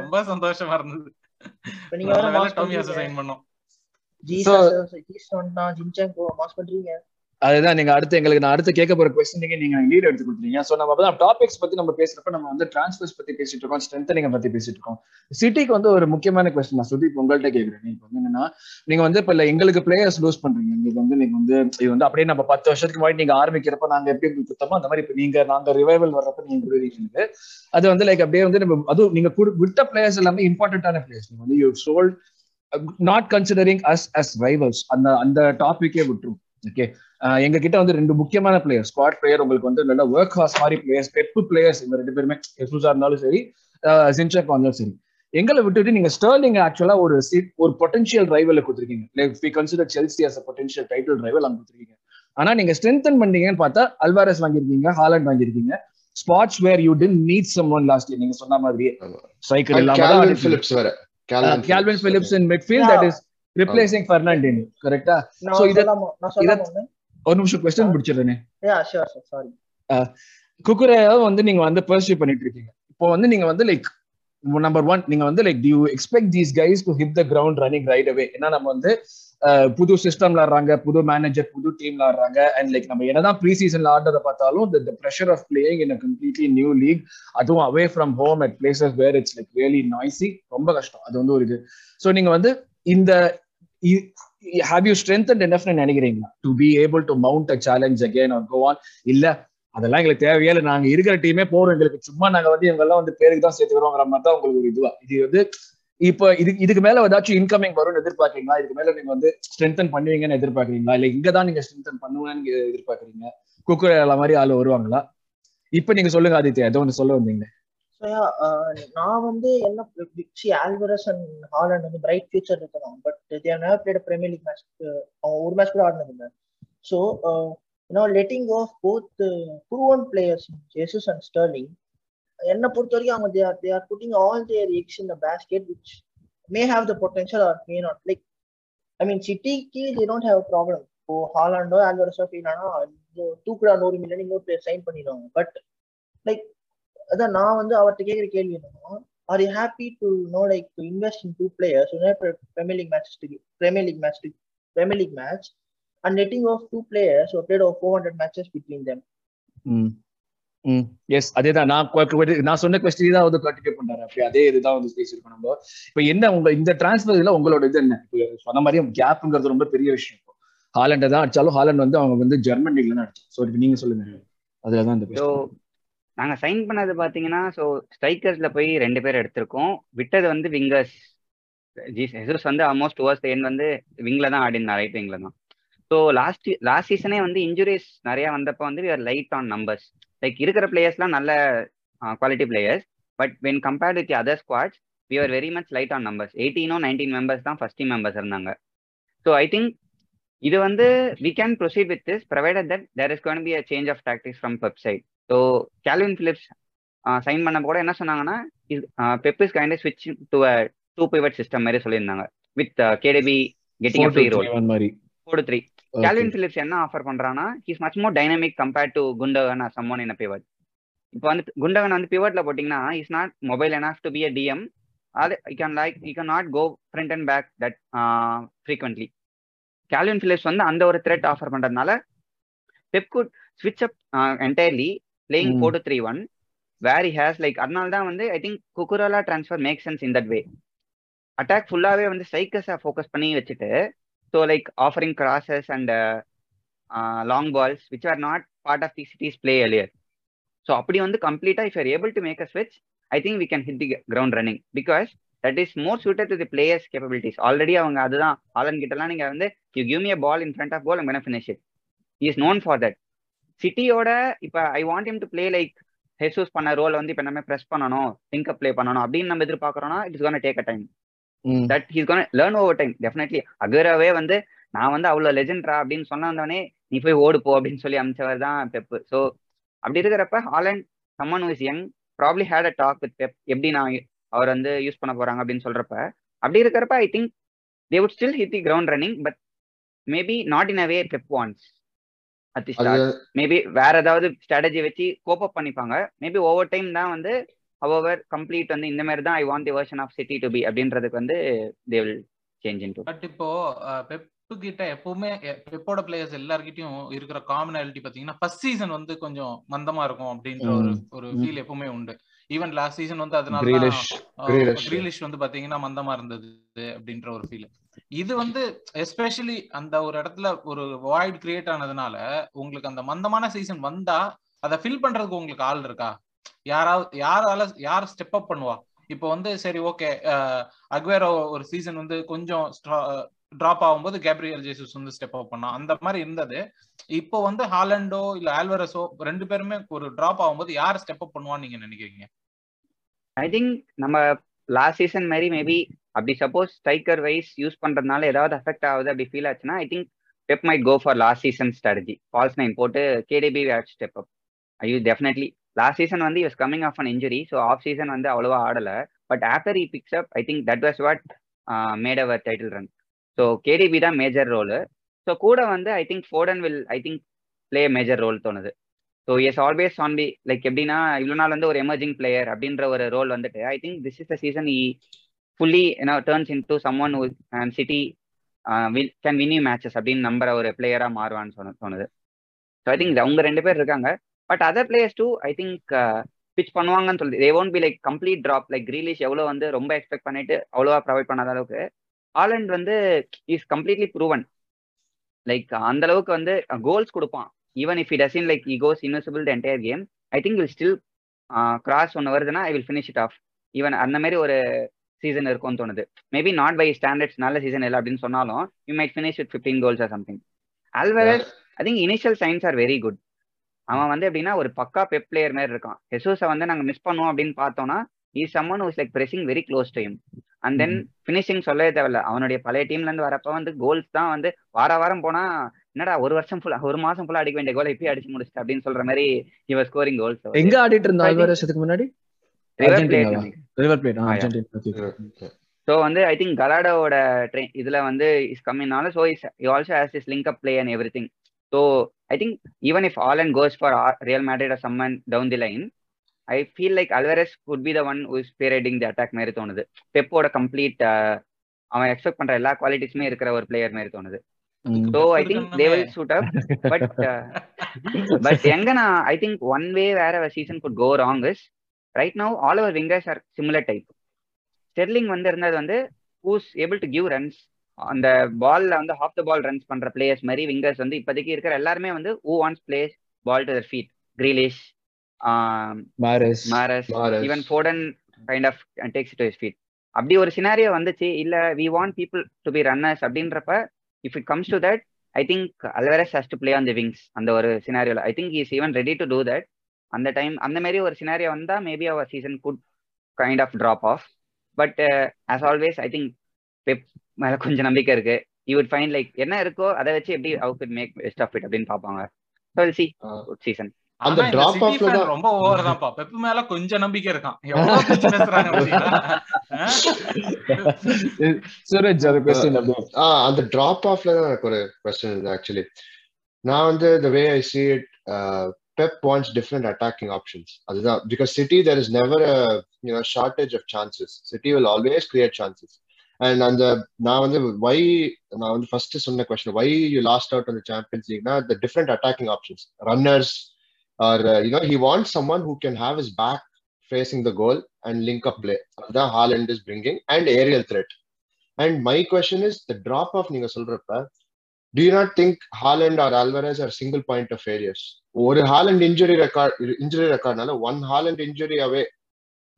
ரொம்ப சந்தோஷமா இருந்தது. நீங்க வேற வேலை மாஸ் பண்ணோம். ஜீசஸ் ஜீசஸ் வந்துட்டான் ஜின்சாங்கோ மாஸ் பண்றீங்க அதுதான் நீங்க அடுத்து எங்களுக்கு நான் அடுத்து கேட்க போற கொஸ்டின் நீங்க லீட் எடுத்து கொடுத்துருங்க சோ நம்ம அப்பதான் டாபிக்ஸ் பத்தி நம்ம பேசுறப்ப நம்ம வந்து டிரான்ஸ்பர்ஸ் பத்தி பேசிட்டு இருக்கோம் ஸ்ட்ரென்தனிங் பத்தி பேசிட்டு இருக்கோம். சிட்டிக்கு வந்து ஒரு முக்கியமான கொஸ்டின் நான் சுதீப் உங்கள்கிட்ட கேக்குறேன் நீங்க வந்து என்னன்னா நீங்க வந்து இப்ப எங்களுக்கு பிளேயர்ஸ் லூஸ் பண்றீங்க. எங்களுக்கு வந்து நீங்க வந்து இது வந்து அப்படியே நம்ம பத்து வருஷத்துக்கு முன்னாடி நீங்க ஆரம்பிக்கிறப்ப நாங்க எப்படி உங்களுக்கு கொடுத்தோமோ அந்த மாதிரி இப்ப நீங்க நாங்க ரிவைவல் வர்றப்ப நீங்க கொடுக்குறீங்க அது வந்து லைக் அப்படியே வந்து நம்ம அதுவும் நீங்க குடு- விட்ட பிளேயர்ஸ் எல்லாமே இம்பார்ட்டன்டான பிளேயர்ஸ் நீங்க வந்து you should not considering as as rivals அந்த அந்த டாபிக்கே விட்டுரும். ஓகே எங்க கிட்ட வந்து ரெண்டு முக்கியமான பிளேயர் ஸ்குவாட் பிளேயர் உங்களுக்கு வந்து நல்ல ஒர்க் ஹார்ஸ் மாதிரி பிளேயர்ஸ் பெப்பு பிளேயர்ஸ் இந்த ரெண்டு பேருமே எஸ்யூஸா இருந்தாலும் சரி சின்செக் இருந்தாலும் சரி. எங்களை விட்டுட்டு நீங்க ஸ்டர்லிங் ஆக்சுவலா ஒரு ஒரு பொட்டன்ஷியல் ரைவல கொடுத்துருக்கீங்க. Like we consider Chelsea as a potential title rival அங்க கொடுத்துருக்கீங்க. ஆனா நீங்க ஸ்ட்ரென்தன் பண்ணீங்கன்னு பார்த்தா அல்வாரஸ் வாங்கியிருக்கீங்க ஹாலண்ட் வாங்கியிருக்கீங்க. Spots where you tend need someone last நீங்க சொன்ன மாதிரி. ஸ்ட்ரைக்கர் இல்லாம பிலிப்ஸ் வேற. Kalvin Phillips in midfield that is replacing Fernandinho கரெக்டா நான் So இத- ஒரு நிமிஷம் கொஸ்டின் முடிச்சிடுறேனே. சார் குக்குரையாவும் வந்து நீங்க வந்து பர்சியூ பண்ணிட்டு இருக்கீங்க இப்போ வந்து நீங்க வந்து லைக் நம்பர் ஒன் நீங்க வந்து like you expect these guys to hit the ground running right away ஏன்னா நம்ம வந்து புது சிஸ்டம்ல ஆடுறாங்க புது மேனேஜர் புது டீம்ல ஆடுறாங்க அண்ட் லைக் நம்ம என்னதான் ப்ரீ சீசன்ல ஆடுறத பார்த்தாலும் the pressure of playing in completely new league அதுவும் away from home at places where it's like really noisy ரொம்ப கஷ்டம். அது வந்து ஒரு இது. ஸோ நீங்க வந்து இந்த ஹாவ் யூ ஸ்ட்ரென்த் அண்ட் எனஃப்னு நினைக்கிறீங்களா? To be able to mount a challenge again or go on இல்ல அதெல்லாம் எங்களுக்கு தேவையே இல்லை. நாங்க இருக்கிற டீமே போறோம். எங்களுக்கு சும்மா நாங்க வந்து இவங்க எல்லாம் வந்து பேருக்கு தான் சேர்த்துக்கிறோங்கிற மாதிரி தான் உங்களுக்கு ஒரு இதுவா? இது வந்து இப்போ இது இதுக்கு மேல ஏதாச்சும் இன்கமிங் வரும்னு எதிர்பார்க்கறீங்களா? இதுக்கு மேல நீங்க வந்து ஸ்ட்ரென்தன் பண்ணுவீங்கன்னு எதிர்பார்க்கறீங்களா? இல்ல இங்க தான் நீங்க ஸ்ட்ரென்தன் பண்ணுவேன்னு எதிர்பார்க்கறீங்க? குக்கர் மாதிரி ஆள் வருவாங்களா? இப்ப நீங்க சொல்லுங்க ஆதித்யா. ஏதோ ஒன்று சொல்ல வந்தீங்க நான் வந்து என்ன சி ஆல்வரஸ் அண்ட் ஹாலண்ட் வந்து பிரைட் ஃபியூச்சர் இருக்கலாம் but there never played Premier League match அவங்க ஒரு மேட்ச் கூட ஆடினது இல்லை. So you know letting off both proven players Jesus and Sterling என்னை பொறுத்த வரைக்கும் அவங்க they are they are putting all their eggs in the basket which may have the potential or may not like I mean சிட்டிக்கு they don't have problem இப்போ ஹாலாண்டோ ஆல்வரஸோ ஃபீலானா தூக்குடா நூறு million இன்னொரு player sign பண்ணிடுவாங்க. பட் லைக் அதான் நான் வந்து அவர்கிட்ட கேட்குற கேள்வி என்னன்னா are you happy to no like to invest in two players premier league match premier league match premier league match and netting off two players played of four hundred matches between them hmm hmm yes அதேதான் நான் கொ- கொ- நான் சொன்ன question தான் வந்து continue பண்றாரு. அப்படி அதே இதுதான் வந்து பேசியிருக்கோம் நம்ம. இப்போ என்ன உங்க இந்த டிரான்ஸ்ஃபர் இதுல உங்களோட இது என்ன? இப்போ சொன்ன மாதிரி கேப்ங்கிறது ரொம்ப பெரிய விஷயம் இப்போ. ஹாலண்டை தான் அடிச்சாலும் ஹாலண்ட் வந்து அவங்க வந்து ஜெர்மன் லீக்ல தான் அடிச்சோம் ஸோ இப்போ நீங்க சொல்லுங்க. அதுல தான் இந்த. நாங்க சைன் பண்ணது பாத்தீங்கன்னா ஸோ ஸ்ட்ரைக்கர்ஸ்ல போய் ரெண்டு பேர் எடுத்திருக்கோம். விட்டது வந்து விங்கர்ஸ் ஜெசஸ் வந்து ஆல்மோஸ்ட் டுவர்ஸ் எண்ட் வந்து விங்ல தான் ஆடினார் ரைட் விங்ல தான். ஸோ லாஸ்ட் லாஸ்ட் சீசனே வந்து இன்ஜுரிஸ் நிறைய வந்தப்போ வந்து we are light on numbers like இருக்கிற பிளேயர்ஸ்லாம் நல்ல quality players but when compared with other squads we are very much light on numbers எயிட்டீனோ nineteen members தான் ஃபர்ஸ்ட் டீம் மெம்பர்ஸ் இருந்தாங்க. ஸோ ஐ திங்க் இது வந்து we can proceed with this provided that there is gonna be a change of tactics from website so Kalvin Phillips sign பண்ண கூட என்ன சொன்னாங்கன்னா Pep is kind ஸ்விட்ச் to a two pivot system மாதிரி சொல்லியிருந்தாங்க. With KDB getting free to role மாதிரி. Four three. Calvin Phillips என்ன offer பண்றான்னா he's much more dynamic compared to Gundogan or someone in pivot இப்போ வந்து குண்டகன் வந்து பிவட்ல போட்டிங்கன்னா is not mobile enough to be a DM அது you can like you can not go front and back that frequently Kalvin Phillips வந்து அந்த ஒரு threat offer பண்றதுனால பெப் குட் ஸ்விட்ச் up entirely playing. Four two three one where he has like அதனால தான் வந்து I think Cucurella transfer make sense in that way attack ஃபுல்லாவே வந்து ஸ்ட்ரைக்கர்ஸை ஃபோக்கஸ் பண்ணி வச்சுட்டு so like offering crosses and long balls which are not part of the City's play earlier so அப்படி வந்து கம்ப்ளீட்டா if are able to make a ஸ்விட்ச் I think we can hit the ground running because that is more suited to the players capabilities already அவங்க அதுதான் Alan கிட்டலாம் நீங்க வந்து you give me a ball in front of ball finish it is known for that சிட்டியோட இப்போ I want him to play like Jesus பண்ண role வந்து இப்போ நம்ம ப்ரெஸ் பண்ணணும் திங்க் ப்ளே பண்ணணும் அப்படின்னு நம்ம எதிர்பார்க்கறோம்னா it's gonna take a time. That he's gonna learn over time definitely அகராவே வந்து நான் வந்து அவ்வளோ லெஜெண்ட்ரா அப்படின்னு சொன்ன வந்தவனே நீ போய் ஓடு போ அப்படின்னு சொல்லி அமிச்சவர் தான் பெப்பு. ஸோ அப்படி இருக்கிறப்ப Haaland someone is young probably had a talk with Pep எப்படி நான் அவர் வந்து யூஸ் பண்ண போறாங்க அப்படின்னு சொல்றப்ப அப்படி இருக்கிறப்ப I think they would still hit the ground running but maybe not in a way Pep wants at the அது ஸ்டார்ட் மேபி வேற ஏதாவது ஸ்ட்ராட்டஜி வச்சு கோப் அப் பண்ணிப்பாங்க. மேபி ஓவர் டைம் தான் வந்து ஹவர் கம்ப்ளீட் வந்து இந்த மாதிரி தான் I want the version of City to be அப்படின்றதுக்கு வந்து they will change in but இப்போ பெப்பு கிட்ட எப்பவுமே பெப்போட பிளேயர்ஸ் எல்லார்கிட்டயும் இருக்கிற காமனாலிட்டி பாத்தீங்கன்னா ஃபர்ஸ்ட் சீசன் வந்து கொஞ்சம் மந்தமா இருக்கும் அப்படின்ற ஒரு ஒரு ஃபீல் எப்பவுமே உண்டு. ஈவன் லாஸ்ட் சீசன் வந்து அதனால கிரீலிஷ் வந்து பாத்தீங்கன்னா மந்தமா இருந்தது அப்படின்ற ஒரு ஃபீல் இது வந்து எஸ்பெஷலி அந்த ஒரு இடத்துல ஒரு வாய்ட் கிரியேட் ஆனதுனால உங்களுக்கு அந்த மந்தமான சீசன் வந்தா அதை ஃபில் பண்றதுக்கு உங்களுக்கு ஆள் இருக்கா? யாராவது யாரால யார் ஸ்டெப் அப் பண்ணுவா? இப்போ வந்து சரி ஓகே அக்வேரோ ஒரு சீசன் வந்து கொஞ்சம் டிராப் ஆகும்போது கேப்ரியல் ஜேசஸ் வந்து ஸ்டெப் அப் பண்ணா. அந்த மாதிரி இருந்தது. இப்போ வந்து ஹாலண்டோ இல்ல ஆல்வரஸோ ரெண்டு பேருமே ஒரு டிராப் ஆகும்போது யார் ஸ்டெப் அப் பண்ணுவான்னு நீங்க நினைக்கிறீங்க? ஐ திங்க் நம்ம லாஸ்ட் சீசன் மாதிரி மேபி அப்படி சப்போஸ் ஸ்ட்ரைக்கர் வைஸ் யூஸ் பண்றதுனால ஏதாவது அஃபெக்ட் ஆகுது அப்படி ஃபீல் ஆச்சுன்னா I think Pep might go for last season strategy false nine போட்டு KDB would step up I definitely last season வந்து is coming off an injury so off season வந்து அவ்வளோவா ஆடல. But after he picks up I think that was what made our title run so KDB தான் major role so கூட வந்து I think Foden will I think play major role தோணுது. So yes always on be like எப்படின்னா இவ்வளோ நாள் வந்து ஒரு emerging player அப்படின்ற ஒரு ரோல் வந்துட்டு I think this is the season he fully என்ன turns into someone and City can win you matches அப்படின்னு நம்புற ஒரு பிளேயராக மாறுவான்னு சொன்ன தோணுது. ஸோ ஐ திங்க் அவங்க ரெண்டு பேர் இருக்காங்க. But other players too I think pitch பண்ணுவாங்கன்னு சொல்லி they won't be like complete drop like Grealish எவ்வளோ வந்து ரொம்ப எக்ஸ்பெக்ட் பண்ணிட்டு அவ்வளோவா ப்ரொவைட் பண்ணாத அளவுக்கு ஆலண்ட் வந்து இஸ் கம்ப்ளீட்லி ப்ரூவன் லைக் அந்த அளவுக்கு வந்து கோல்ஸ் கொடுப்பான். Even if he doesn't like he goes invisible the entire game I think will still cross ஒன்று வருதுன்னா I will finish it off even அந்த மாதிரி ஒரு சீசன் இருக்கும்னு தோணுது. மேபி நாட் பை ஸ்டாண்டர்ட்ஸ் நல்ல சீசன் இல்லை அப்படின்னு சொன்னாலும் you might finish with fifteen goals or something Alvarez I think initial signs are very good அவன் வந்து எப்படின்னா ஒரு பக்கா பெப் பிளேயர் மாதிரி இருக்கான். ஹெசூஸை வந்து நாங்கள் மிஸ் பண்ணுவோம் அப்படின்னு பார்த்தோம்னா he someone who's like pressing very close to him and then finishing சொல்லவே தேவையில்ல. அவனுடைய பழைய டீம்ல இருந்து வரப்ப வந்து கோல்ஸ் தான் வந்து வார வாரம் போனா என்னடா ஒரு வருஷம் ஃபுல்லா ஒரு மாசம் ஃபுல்லா அடிக்க வேண்டிய கோல் இப்பயே அடிச்சு முடிச்சிட்டு அப்படின்னு சொல்ற மாதிரி இவர் ஸ்கோரிங் கோல்ஸ் எங்க ஆடிட்டு இருந்தா இதுக்கு முன்னாடி? ரிவர் பிளேட் ஸோ வந்து ஐ திங்க் கலாடோட ட்ரெயின் இதுல வந்து is கம்மினால so is also has is link up play and everything so I think even if all and goes for Real Madrid or someone down the line I feel like Alvarez could be the one is parading the attack மாதிரி தோணுது. பெப்போட complete அவன் expect பண்ற எல்லா குவாலிட்டிஸுமே இருக்கிற ஒரு player மாதிரி தோணுது. So I think they will suit up but but எங்க நான் ஐ திங்க் ஒன் வே வேற season could go wrong is right now all our wingers are similar type Sterling வந்து இருந்தது வந்து who's able to give runs அந்த பால்ல வந்து half the ball runs பண்ற பிளேயர்ஸ் மாதிரி விங்கர்ஸ் வந்து இப்போதைக்கு இருக்கிற எல்லாருமே வந்து who wants plays ball to their feet Grealish Mahrez Mahrez even Foden kind of takes to feet அப்படி ஒரு சினாரியோ வந்துச்சு இல்ல we want people to be runners அப்படின்றப்ப if it comes to that I think Alvarez has to play on the wings அந்த ஒரு சினாரியோல I think is even ready to do that அந்த time அந்த மாதிரி ஒரு சினாரியா வந்தா maybe our season could kind of drop off but as always I think Pep மேல கொஞ்சம் நம்பிக்கை இருக்கு. யூ வுட் ஃபைன் லைக் என்ன இருக்கோ அதை வச்சு எப்படி how could make best of it அப்படின்னு பாப்பாங்க so will see could season அந்த டிராப் ஆஃப் தான் ரொம்ப ஓவர் தான்ப்பா. பெப் மேல கொஞ்சம் நம்பிக்கை இருக்கான். எவ்வளவு அது கொஸ்டின் ஆ அந்த டிராப் ஆஃப்ல தான் எனக்கு ஒரு கொஸ்டின் இருக்கு ஆக்சுவலி நான் வந்து the way I see it pep wants different attacking options அதுதான் because city there is never a you know shortage of chances city will always create chances and அந்த நான் வந்து why நான் வந்து ஃபர்ஸ்ட் சொன்ன question why you lost out on the champions league na the different attacking options runners or uh, you know he wants someone who can have his back facing the goal and link up play அதுதான் Haaland is bringing and aerial threat and my question is the drop off நீங்க சொல்றப்ப do you not think Haaland or Alvarez are single point of failures? ஒரு Haaland injury record injury recordனால one Haaland injury away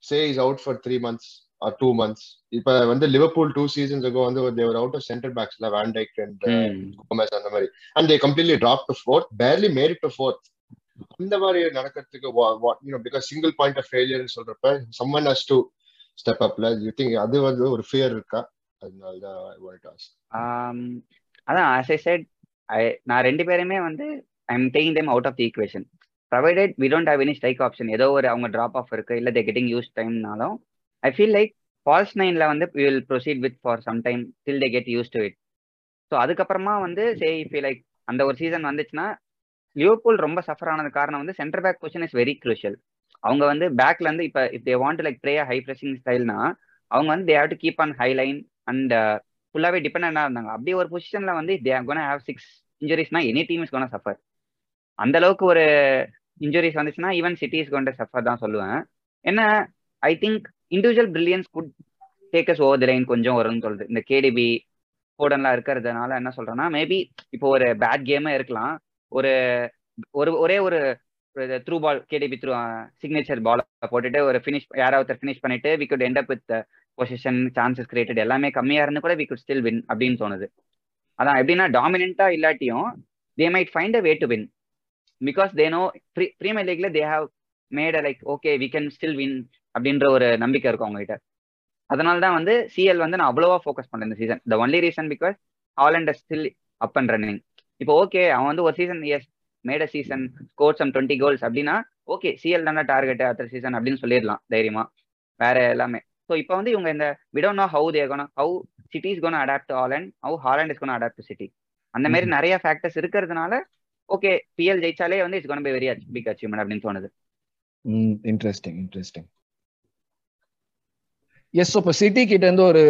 say is out for three months or two months. இப்ப வந்து Liverpool two seasons ago வந்து they were out of centre பேக்ஸ்ல van Dijk and Gomez அந்த மாதிரி. And they completely drop to fourth barely made to fourth அந்த மாதிரி நடக்கிறதுக்கு because single point of ஃபெயிலியர்னு சொல்றப்ப சம்மன் ஹஸ் டு ஸ்டெப் அப்ல you think அது வந்து ஒரு ஃபியர் இருக்கா? அதனால தான் ஐ வாண்ட் ஆஸ்க் அதான் ஆஸ் ஐ செட் ஐ நான் ரெண்டு பேருமே வந்து I am taking them out of the equation provided we don't have any strike option ஏதோ ஒரு அவங்க ட்ராப் ஆஃப் இருக்கு இல்லை தே கெட்டிங் யூஸ் டைம்னாலும் ஐ ஃபீல் லைக் ஃபால்ஸ் நைனில் வந்து we will proceed with for some time till they get use to it so அதுக்கப்புறமா வந்து சே இஃப் லைக் அந்த ஒரு சீசன் வந்துச்சுன்னா லியோபூல் ரொம்ப சஃபர் ஆனது காரணம் வந்து centre back position is very crucial அவங்க வந்து பேக்ல இருந்து இப்ப if they want like play high pressing ஸ்டைல்னா அவங்க வந்து they have to keep on high line and ஃபுல்லாவே டிபெண்டா இருந்தாங்க? அப்படி ஒரு பொசிஷன்ல வந்து they gonna have six இன்ஜுரிஸ்னா any team is gonna suffer அந்த அளவுக்கு ஒரு இன்ஜுரிஸ் வந்துச்சுன்னா ஈவன் சிட்டி இஸ் சஃபர் தான் சொல்லுவேன். என்ன I think individual brilliance could takes over the line கொஞ்சம் வரும்னு சொல்றது. இந்த கேடிபி போர்டன்லாம் இருக்கிறதுனால என்ன சொல்றேன்னா மேபி இப்போ ஒரு பேட் கேமே இருக்கலாம். ஒரு ஒரு ஒரே ஒரு through ball KDB through signature ball போட்டுட்டு ஒரு ஃபினிஷ் யாராவது ஃபினிஷ் பண்ணிட்டு we could end up with position chances created எல்லாமே கம்மியா இருந்து கூட வி குட் ஸ்டில் வின் அப்படின்னு தோணுது. அதான் எப்படின்னா டாமினா இல்லாட்டியும் they might find a way to win because they know premier லீக்ல they have made like okay we can still win அப்படின்ற ஒரு நம்பிக்கை இருக்கும் அவங்ககிட்ட. அதனால தான் வந்து சிஎல் வந்து நான் அவ்வளோவா ஃபோக்கஸ் பண்ணேன் இந்த season the only reason because Haaland still up and running இப்போ ஓகே அவன் வந்து ஒரு season yes made a season score some twenty goals அப்படின்னா ஓகே சிஎல் தானே டார்கெட் அடுத்த சீசன் அப்படின்னு சொல்லிடலாம் தைரியமா. வேற எல்லாமே. ஸோ இப்போ வந்து இவங்க இந்த widow know how they gonna how City's gonna adapt to Haaland how Haaland is gonna adapt to City அந்த மாதிரி நிறைய ஃபேக்டர்ஸ் இருக்கிறதுனால ஓகே பிஎல் ஜெயிச்சாலே வந்து it's gonna be very big achievement அப்படின்னு தோணுது. இன்ட்ரெஸ்டிங் இன்ட்ரெஸ்டிங் எஸ் இப்போ சிட்டி கிட்ட இருந்து ஒரு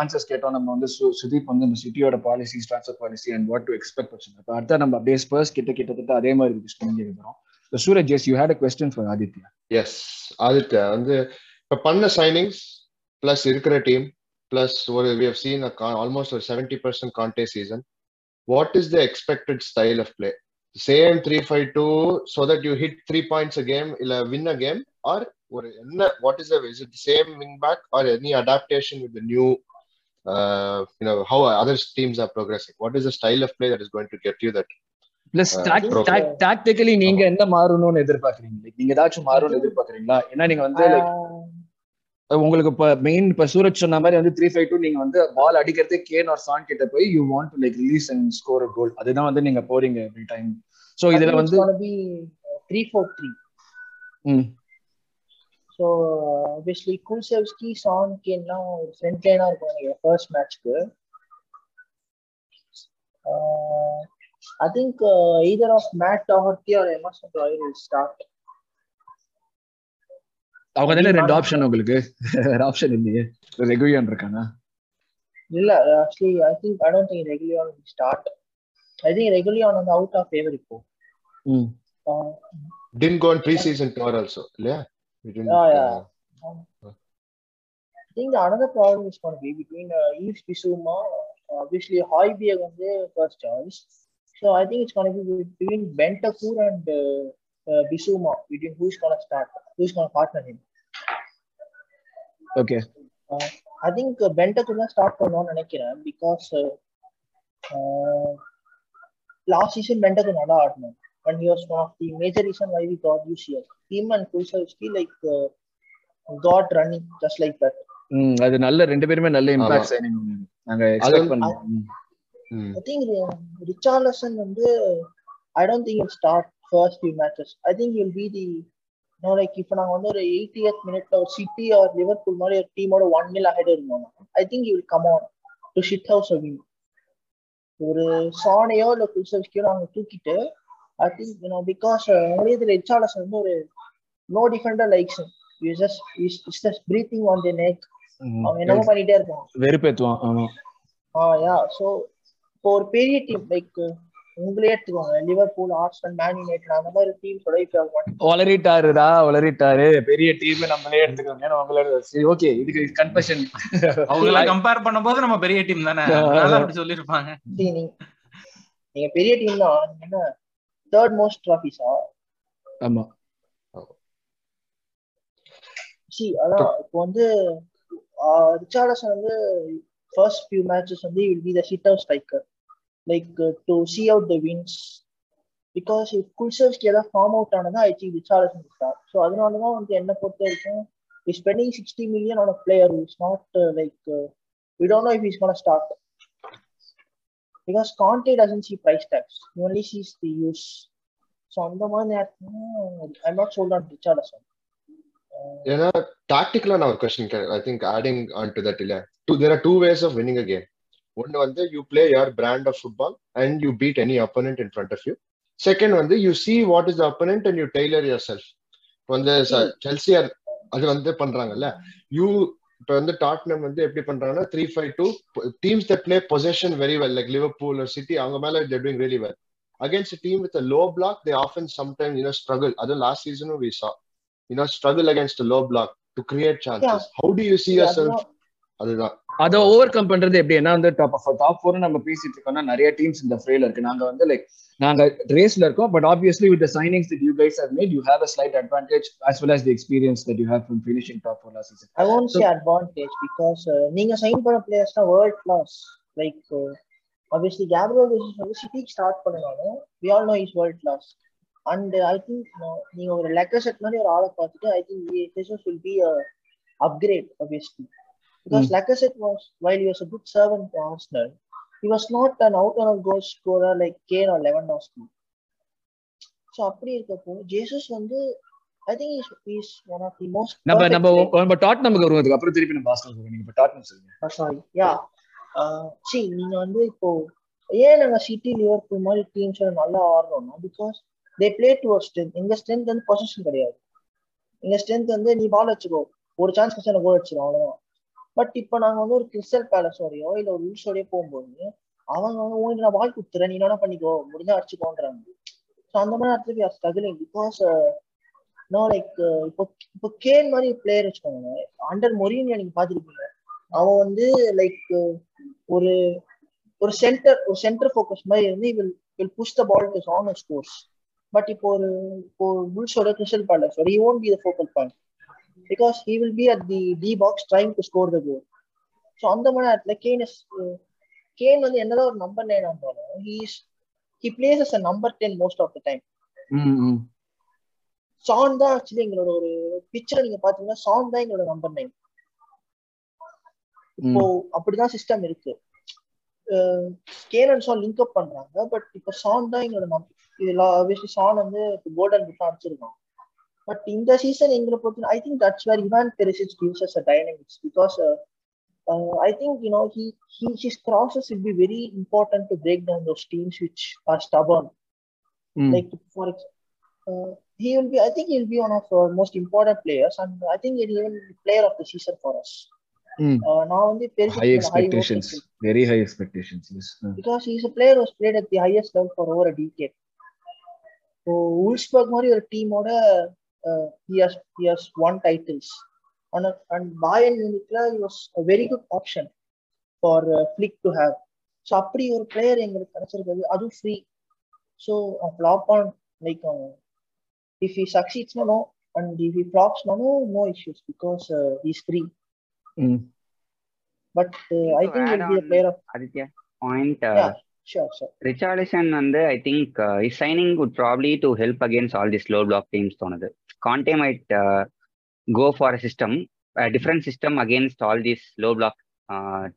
ஆன்சர்ஸ் கேட்டோம். நம்ம வந்து சுதீப் வந்து இந்த சிட்டியோட policy transfer policy and what to expect வச்சிருந்தோம் அடுத்த நம்ம அப்படியே ஸ்பர்ஸ் கிட்ட கிட்டத்தட்ட அதே மாதிரி கொஸ்டின் கேட்குறோம் Suraj yes you had a question for Aditya yes Aditya வந்து இப்போ பண்ண சைனிங்ஸ் பிளஸ் இருக்கிற டீம் பிளஸ் ஒரு வி ஹவ் சீன் ஆல்மோஸ்ட் ஒரு seventy percent Conte season what is the expected style of play same three five two so that you hit three points a game இல்ல win a game R ஒரு என்ன what is is it same wing back or any adaptation with new you know how other teams are progressing? What is the style of play that is going to get you that plus Uh, tactically நீங்க என்ன மாறணும்னு எதிர்பார்க்கறீங்க? நீங்க ஏதாச்சும் மாறணும்னு எதிர்பார்க்கறீங்களா? ஏன்னா நீங்க வந்து உங்களுக்கு இப்ப மெயின் இப்ப சூரஜ் சொன்ன மாதிரி வந்து த்ரீ ஃபைவ் டூ நீங்க வந்து பால் அடிக்கிறதே கேன் ஆர் சான் கிட்ட போய் you want to like release and score goal அதுதான் வந்து நீங்க போறீங்க எவ்ரி டைம் சோ இதுல வந்து three four three hmm, so obviously Kulusevski Son கேன்லாம் ஒரு ஃப்ரண்ட் லைனா இருக்கும் எனக்கு first மேட்ச்க்கு I think either of Matt Doherty or Emerson Royal start அவங்க தானே ரெண்டு ஆப்ஷன் உங்களுக்கு வேற ஆப்ஷன் இல்லையே ரெகுலியன் இருக்கானா இல்ல actually I think I don't think Reguilon will start I think Reguilon வந்து அவுட் ஆஃப் ஃபேவர் இப்போ ம் Uh, didn't go on preseason tour also yeah we didn't Yeah, yeah. uh, I think the another problem is going to be between uh, Yves Bissouma, uh, obviously Hoiberg on the first choice. So I think it's uh, uh, who's going to partner him. Okay think uh, Bentancur தான் start பண்ணணும்னு நினைக்கிறேன் because last season Bentancur நல்லா ஆடணும் and he was one of the major reason why we got UCL. Him and Kulsevsky like uh, got running just like that. ம் அது நல்ல ரெண்டு பேருமே நல்ல இம்பாக்ட். சைனிங் நாங்க எக்ஸ்பெக்ட் பண்ணோம் hmm. Think uh, Richarlison வந்து I don't think he'll start first few matches. I think he'll be the you know, like இப்போ நாங்க வந்து ஒரு 80th மினிட்ல ஒரு சிட்டி ஆர் லிவர்பூல் மாதிரி ஒரு டீமோட ஒன் மில் அஹெட் இருந்தோம். I think you will come on to shit house win ஒரு சானையோ இல்ல குல்செவ்ஸ்கியோ நாங்க தூக்கிட்டு ஐ திங்க் யூனோ பிகாஸ் உங்களே இது ரிச்சார்லசன் வந்து ஒரு no defender likes you just is just breathing on the neck. அவங்க என்னமோ பண்ணிட்டே இருப்பாங்க வெறுப்பேத்துவான். ஆமா. ஆ யா ஸோ இப்போ ஒரு பெரிய டீம் லைக் உங்களே எடுத்துக்கோங்க. லிவர்பூல் ஆர்சனல் மேன் யுனைடெட் அந்த மாதிரி டீம் சொல்ல வளரிட்டாருடா வளரிட்டாரு. பெரிய டீம் நம்மளே எடுத்துக்கோங்க. ஏன்னா உங்களோட சரி ஓகே இதுக்கு கன்ஃபஷன் அவங்கள கம்பேர் பண்ணும்போது நம்ம பெரிய டீம் தானே. அதனால அப்படி சொல்லிருப்பாங்க நீங்க நீங்க பெரிய டீம் தான். என்ன தேர்ட் மோஸ்ட் ட்ராஃபிஸா ஆமா. சி அதான் இப்போ வந்து ரிச்சார்டசன் வந்து ஃபர்ஸ்ட் ஃபியூ மேட்சஸ் வந்து will be the sit out striker like to see out the wins because குல்சர்ஸ்க்கு ஏதாவது form out ஆனதா I think Richarlison start so அதனால தான் வந்து என்ன பொறுத்த வரைக்கும் is spending sixty million on player is not like we don't know if is gonna start because Conte doesn't see price tags only sees the use so அந்த மாதிரி நேரத்தில் I not sold on Richarlison ஏன்னா டாக்டிக்கலா நான் ஒரு question I think adding on to that இல்ல. Two there are two ways of winning a game ஒன்னு வந்து you play your brand of football and you beat any opponent in front of you second வந்து you see what is the opponent and you tailor yourself வந்து Chelsea அது வந்து பண்றாங்கல்ல. You இப்போ வந்து Tottenham வந்து எப்படி பண்றாங்கன்னா three five two teams that play position very well like Liverpool City அவங்க மேல doing very well against team with low block they often sometime you know struggle அது last சீசனும் we saw you know struggle against low block to create chances how to you see yourself அதுதான். அதை over come பண்றது எப்படி? என்ன வந்து top top four நம்ம பேசிட்டு இருக்கோம்னா நிறைய டீம்ஸ் இந்த ஃப்ரேல இருக்கு. நாங்க வந்து லைக் நாங்க ரேஸ்ல இருக்கோம் but obviously with signings that you guys have made you have a slight advantage as well as the experience that you have from finishing top four last season I want say advantage because நீங்க sign பண்ண players தான் world class like obviously Gabriel Jesus வந்து சிட்டிக்கு start பண்ணனாலும் we all know is world class and I think நீங்க ஒரு Lacazette மாதிரி ஒரு ஆளை பார்த்துட்டு I think Jesus will be upgrade obviously because mm. Lacazette was while he was a good servant to Arsenal, he was not an out and out goal scorer like Kane or Lewandowski. So அப்படி இருக்கப்போ Jesus வந்து I think is is one of the most நம்ம நம்ம நம்ம டாட்னமுக்கு வருவோம் அப்புறம் திருப்பி நம்ம பாஸ்டல் போறோம் நீங்க இப்ப டாட்னம் சொல்லுங்க. சாரி யா சி நீங்க வந்து இப்போ ஏன் நாங்க சிட்டி லிவர்பூல் மாதிரி டீம்ஸ் நல்லா ஆடுறோம்னா because they play to strength எங்க ஸ்ட்ரென்த் வந்து பொசிஷன் கிடையாது. எங்க ஸ்ட்ரென்த் வந்து நீ பால் வச்சுக்கோ. ஒரு சான்ஸ் கிடைச்சா கோல் வச்சிடும் அவ்வளவுதான். பட் இப்போ நாங்க வந்து ஒரு கிறிஸ்டல் பேலஸோடயோ இல்ல ஒரு உல்ஸோடய போகும்போது அவங்க வந்து உங்களுக்கு நான் வாய் கொடுத்துறேன் நீ என்ன பண்ணிக்கோ முடிஞ்சா அடிச்சுக்கோன்றாங்க. ஸோ அந்த மாதிரி இடத்துல are struggling because no like இப்போ இப்போ கேன் மாதிரி பிளேயர் வச்சுக்கோங்க அண்டர் மொரினியா நீங்க பாத்துருப்பீங்க அவன் வந்து லைக் uh, ஒரு ஒரு சென்டர் ஒரு சென்டர் ஃபோக்கஸ் மாதிரி இருந்து will will push the ball to on scores but இப்போ ஒரு இப்போ புல்ஸோட Crystal பேலஸோட he won't be the focal point because he will be at the D box trying to score the goal. So அந்த மாதிரி இடத்துல Kane is Kane வந்து என்னதான் ஒரு நம்பர் நைன் இருந்தாலும் he's he plays as a number ten most of the time Son தான் actually எங்களோட ஒரு பிக்சர் நீங்க பாத்தீங்கன்னா சான் தான் எங்களோட நம்பர் நைன் இப்போ அப்படிதான் சிஸ்டம் இருக்கு. Kane and Son link up பண்றாங்க பட் இப்போ சான் தான் எங்களோட நம்பர் இதுல ஆப்வியஸ்லி சான் வந்து கோல்டன் புட் அடிச்சிருக்கான். பட் இந்த சீசன் எங்களை பொறுத்த I think that's where Ivan Perisic gives us a dynamics because I think you know he he his crosses will be very important to break down those teams which are stubborn like for he will be i think he'll be one of our most important players and i think he'll even be player of the season for us mm. uh, now only high expectations high very high expectations yes uh. because he's a player who's played at the highest level for over a decade so Wolfsburg மாதிரி ஒரு டீமோட Uh, he has he has won titles. And, and Bayern Munich he was a very good option for uh, Flick to have. So அப்படி ஒரு player எங்களுக்கு கிடைச்சிருக்கிறது அதுவும் free so flop on like if he சக்சீட்ஸ்னா no and if he ஃப்ளாப்ஸ்னா no no issues because is free but I think will be player of Aditya point sure sure Richarlison வந்து I think is signing good probably to help against all the slow block teams தோணுது. Conte might go for a system different system against all these low block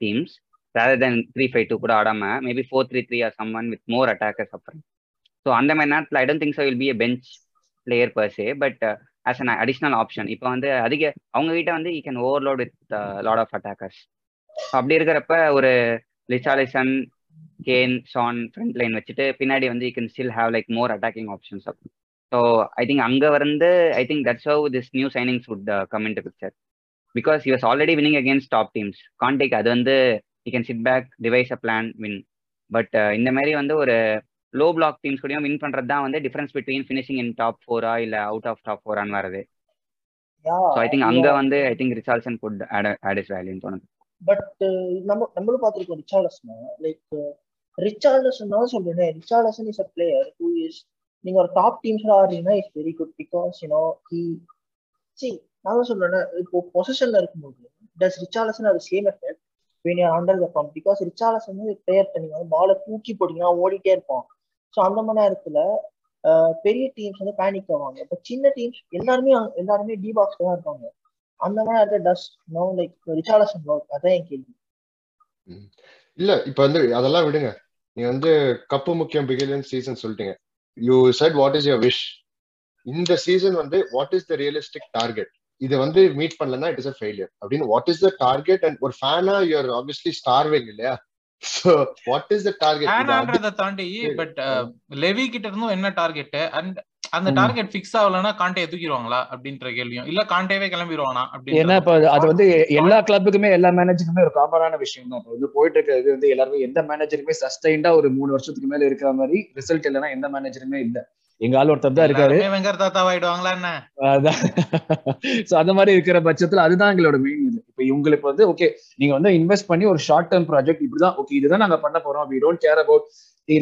teams rather than three five two கூட ஆடாம maybe four three three or some one with more attackers அப்புறம் so அந்த மாதிரி நேரத்தில் I don't think so will be a bench player per se but as an additional option இப்போ வந்து அதிக அவங்க கிட்ட வந்து you can overload with lot of attackers அப்படி இருக்கிறப்ப ஒரு Richarlison Kane Son front line வச்சுட்டு பின்னாடி வந்து you can still have like more attacking options அப்படின்னு ஸோ ஐ திங்க் அங்கே வந்து I think that's how this new signings would come in to picture because you was already winning against top teams contact அது வந்து you can sit back devise a plan win but இந்த மாதிரி வந்து ஒரு low block teams கூடயும் win பண்றது தான் வந்து difference between finishing in top ஃபோரா இல்ல அவுட் ஆஃப் டாப் ஃபோரான்னு வருது ஸோ ஐ திங்க் அங்க வந்து I think Richarlison good add is வேல்யூன்னு தோணுது பட் நம்ம நம்மளும் பார்த்துருக்கோம் ரிச்சார்லஸ்னா லைக் ரிச்சார்லசன் தான் சொல்றேன். Richarlison is a player who is நீங்க ஒரு டாப் டீம்ஸ்ல ஆடுறீங்கன்னா it's very good because you know he see நான் தான் சொல்றேன் இப்போ பொசிஷன்ல இருக்கும்போது டஸ் ரிச்சாலசன் அது same effect when you're under the pump? Because வந்து பிளேயர் நீங்க வந்து பாலை தூக்கி போட்டீங்கன்னா ஓடிட்டே இருப்பான். ஸோ அந்த மாதிரி நேரத்துல பெரிய டீம்ஸ் வந்து பேனிக் ஆவாங்க. இப்போ சின்ன டீம்ஸ் எல்லாருமே எல்லாருமே டி பாக்ஸ்ல தான் இருப்பாங்க. அந்த மாதிரி இடத்துல does no like Richarlison work அதான் என் கேள்வி. இல்ல இப்ப வந்து அதெல்லாம் விடுங்க. நீங்க வந்து கப்பு முக்கியம் பிகிலன் சீசன் சொல்லிட்டீங்க. You said what is your wish இந்த சீசன் வந்து what is the realistic target இதை வந்து மீட் பண்ணலன்னா இட் இஸ் அ ஃபெயிலியர் அப்படின்னு what is the target and ஒரு ஃபேனா யூஆர் ஆப்வியஸ்லி ஸ்டார்விங் இல்லையா? So what is the target தாண்டி பட் லெவி கிட்ட இருந்தும் என்ன டார்கெட் அண்ட் அந்த. டார்கெட் ஃபிக்ஸ் ஆகலன்னா காண்டே தூக்கிடுவாங்களா அப்படின்ற கேள்வியும். இல்ல காண்டேவே கிளம்பிடுவானா ஏன்னா அப்படின்னு இப்ப அது- வந்து எல்லா கிளப்புக்குமே எல்லா மேனேஜருக்குமே ஒரு காமனான விஷயம் தான். இப்ப வந்து போயிட்டு இருக்கிறது வந்து எல்லாருமே எந்த மேனேஜருமே சஸ்டைண்டா ஒரு மூணு வருஷத்துக்கு மேல இருக்கிற மாதிரி ரிசல்ட் இல்லைன்னா எந்த மேனேஜருமே இல்ல. எங்க ஆள் ஒருத்தர் தான் இருக்காரு. வெங்கர் தாத்தாவாயிடுவாங்களா என்ன? அதான். சோ அந்த மாதிரி இருக்கிற பட்சத்துல அதுதான் எங்களோட மெயின் இது. இப்ப இவங்களுக்கு வந்து ஓகே நீங்க வந்து இன்வெஸ்ட் பண்ணி ஒரு ஷார்ட் டேர்ம் ப்ராஜெக்ட் இப்படிதான் ஓகே இதுதான் நாங்க பண்ண போறோம். We don't care about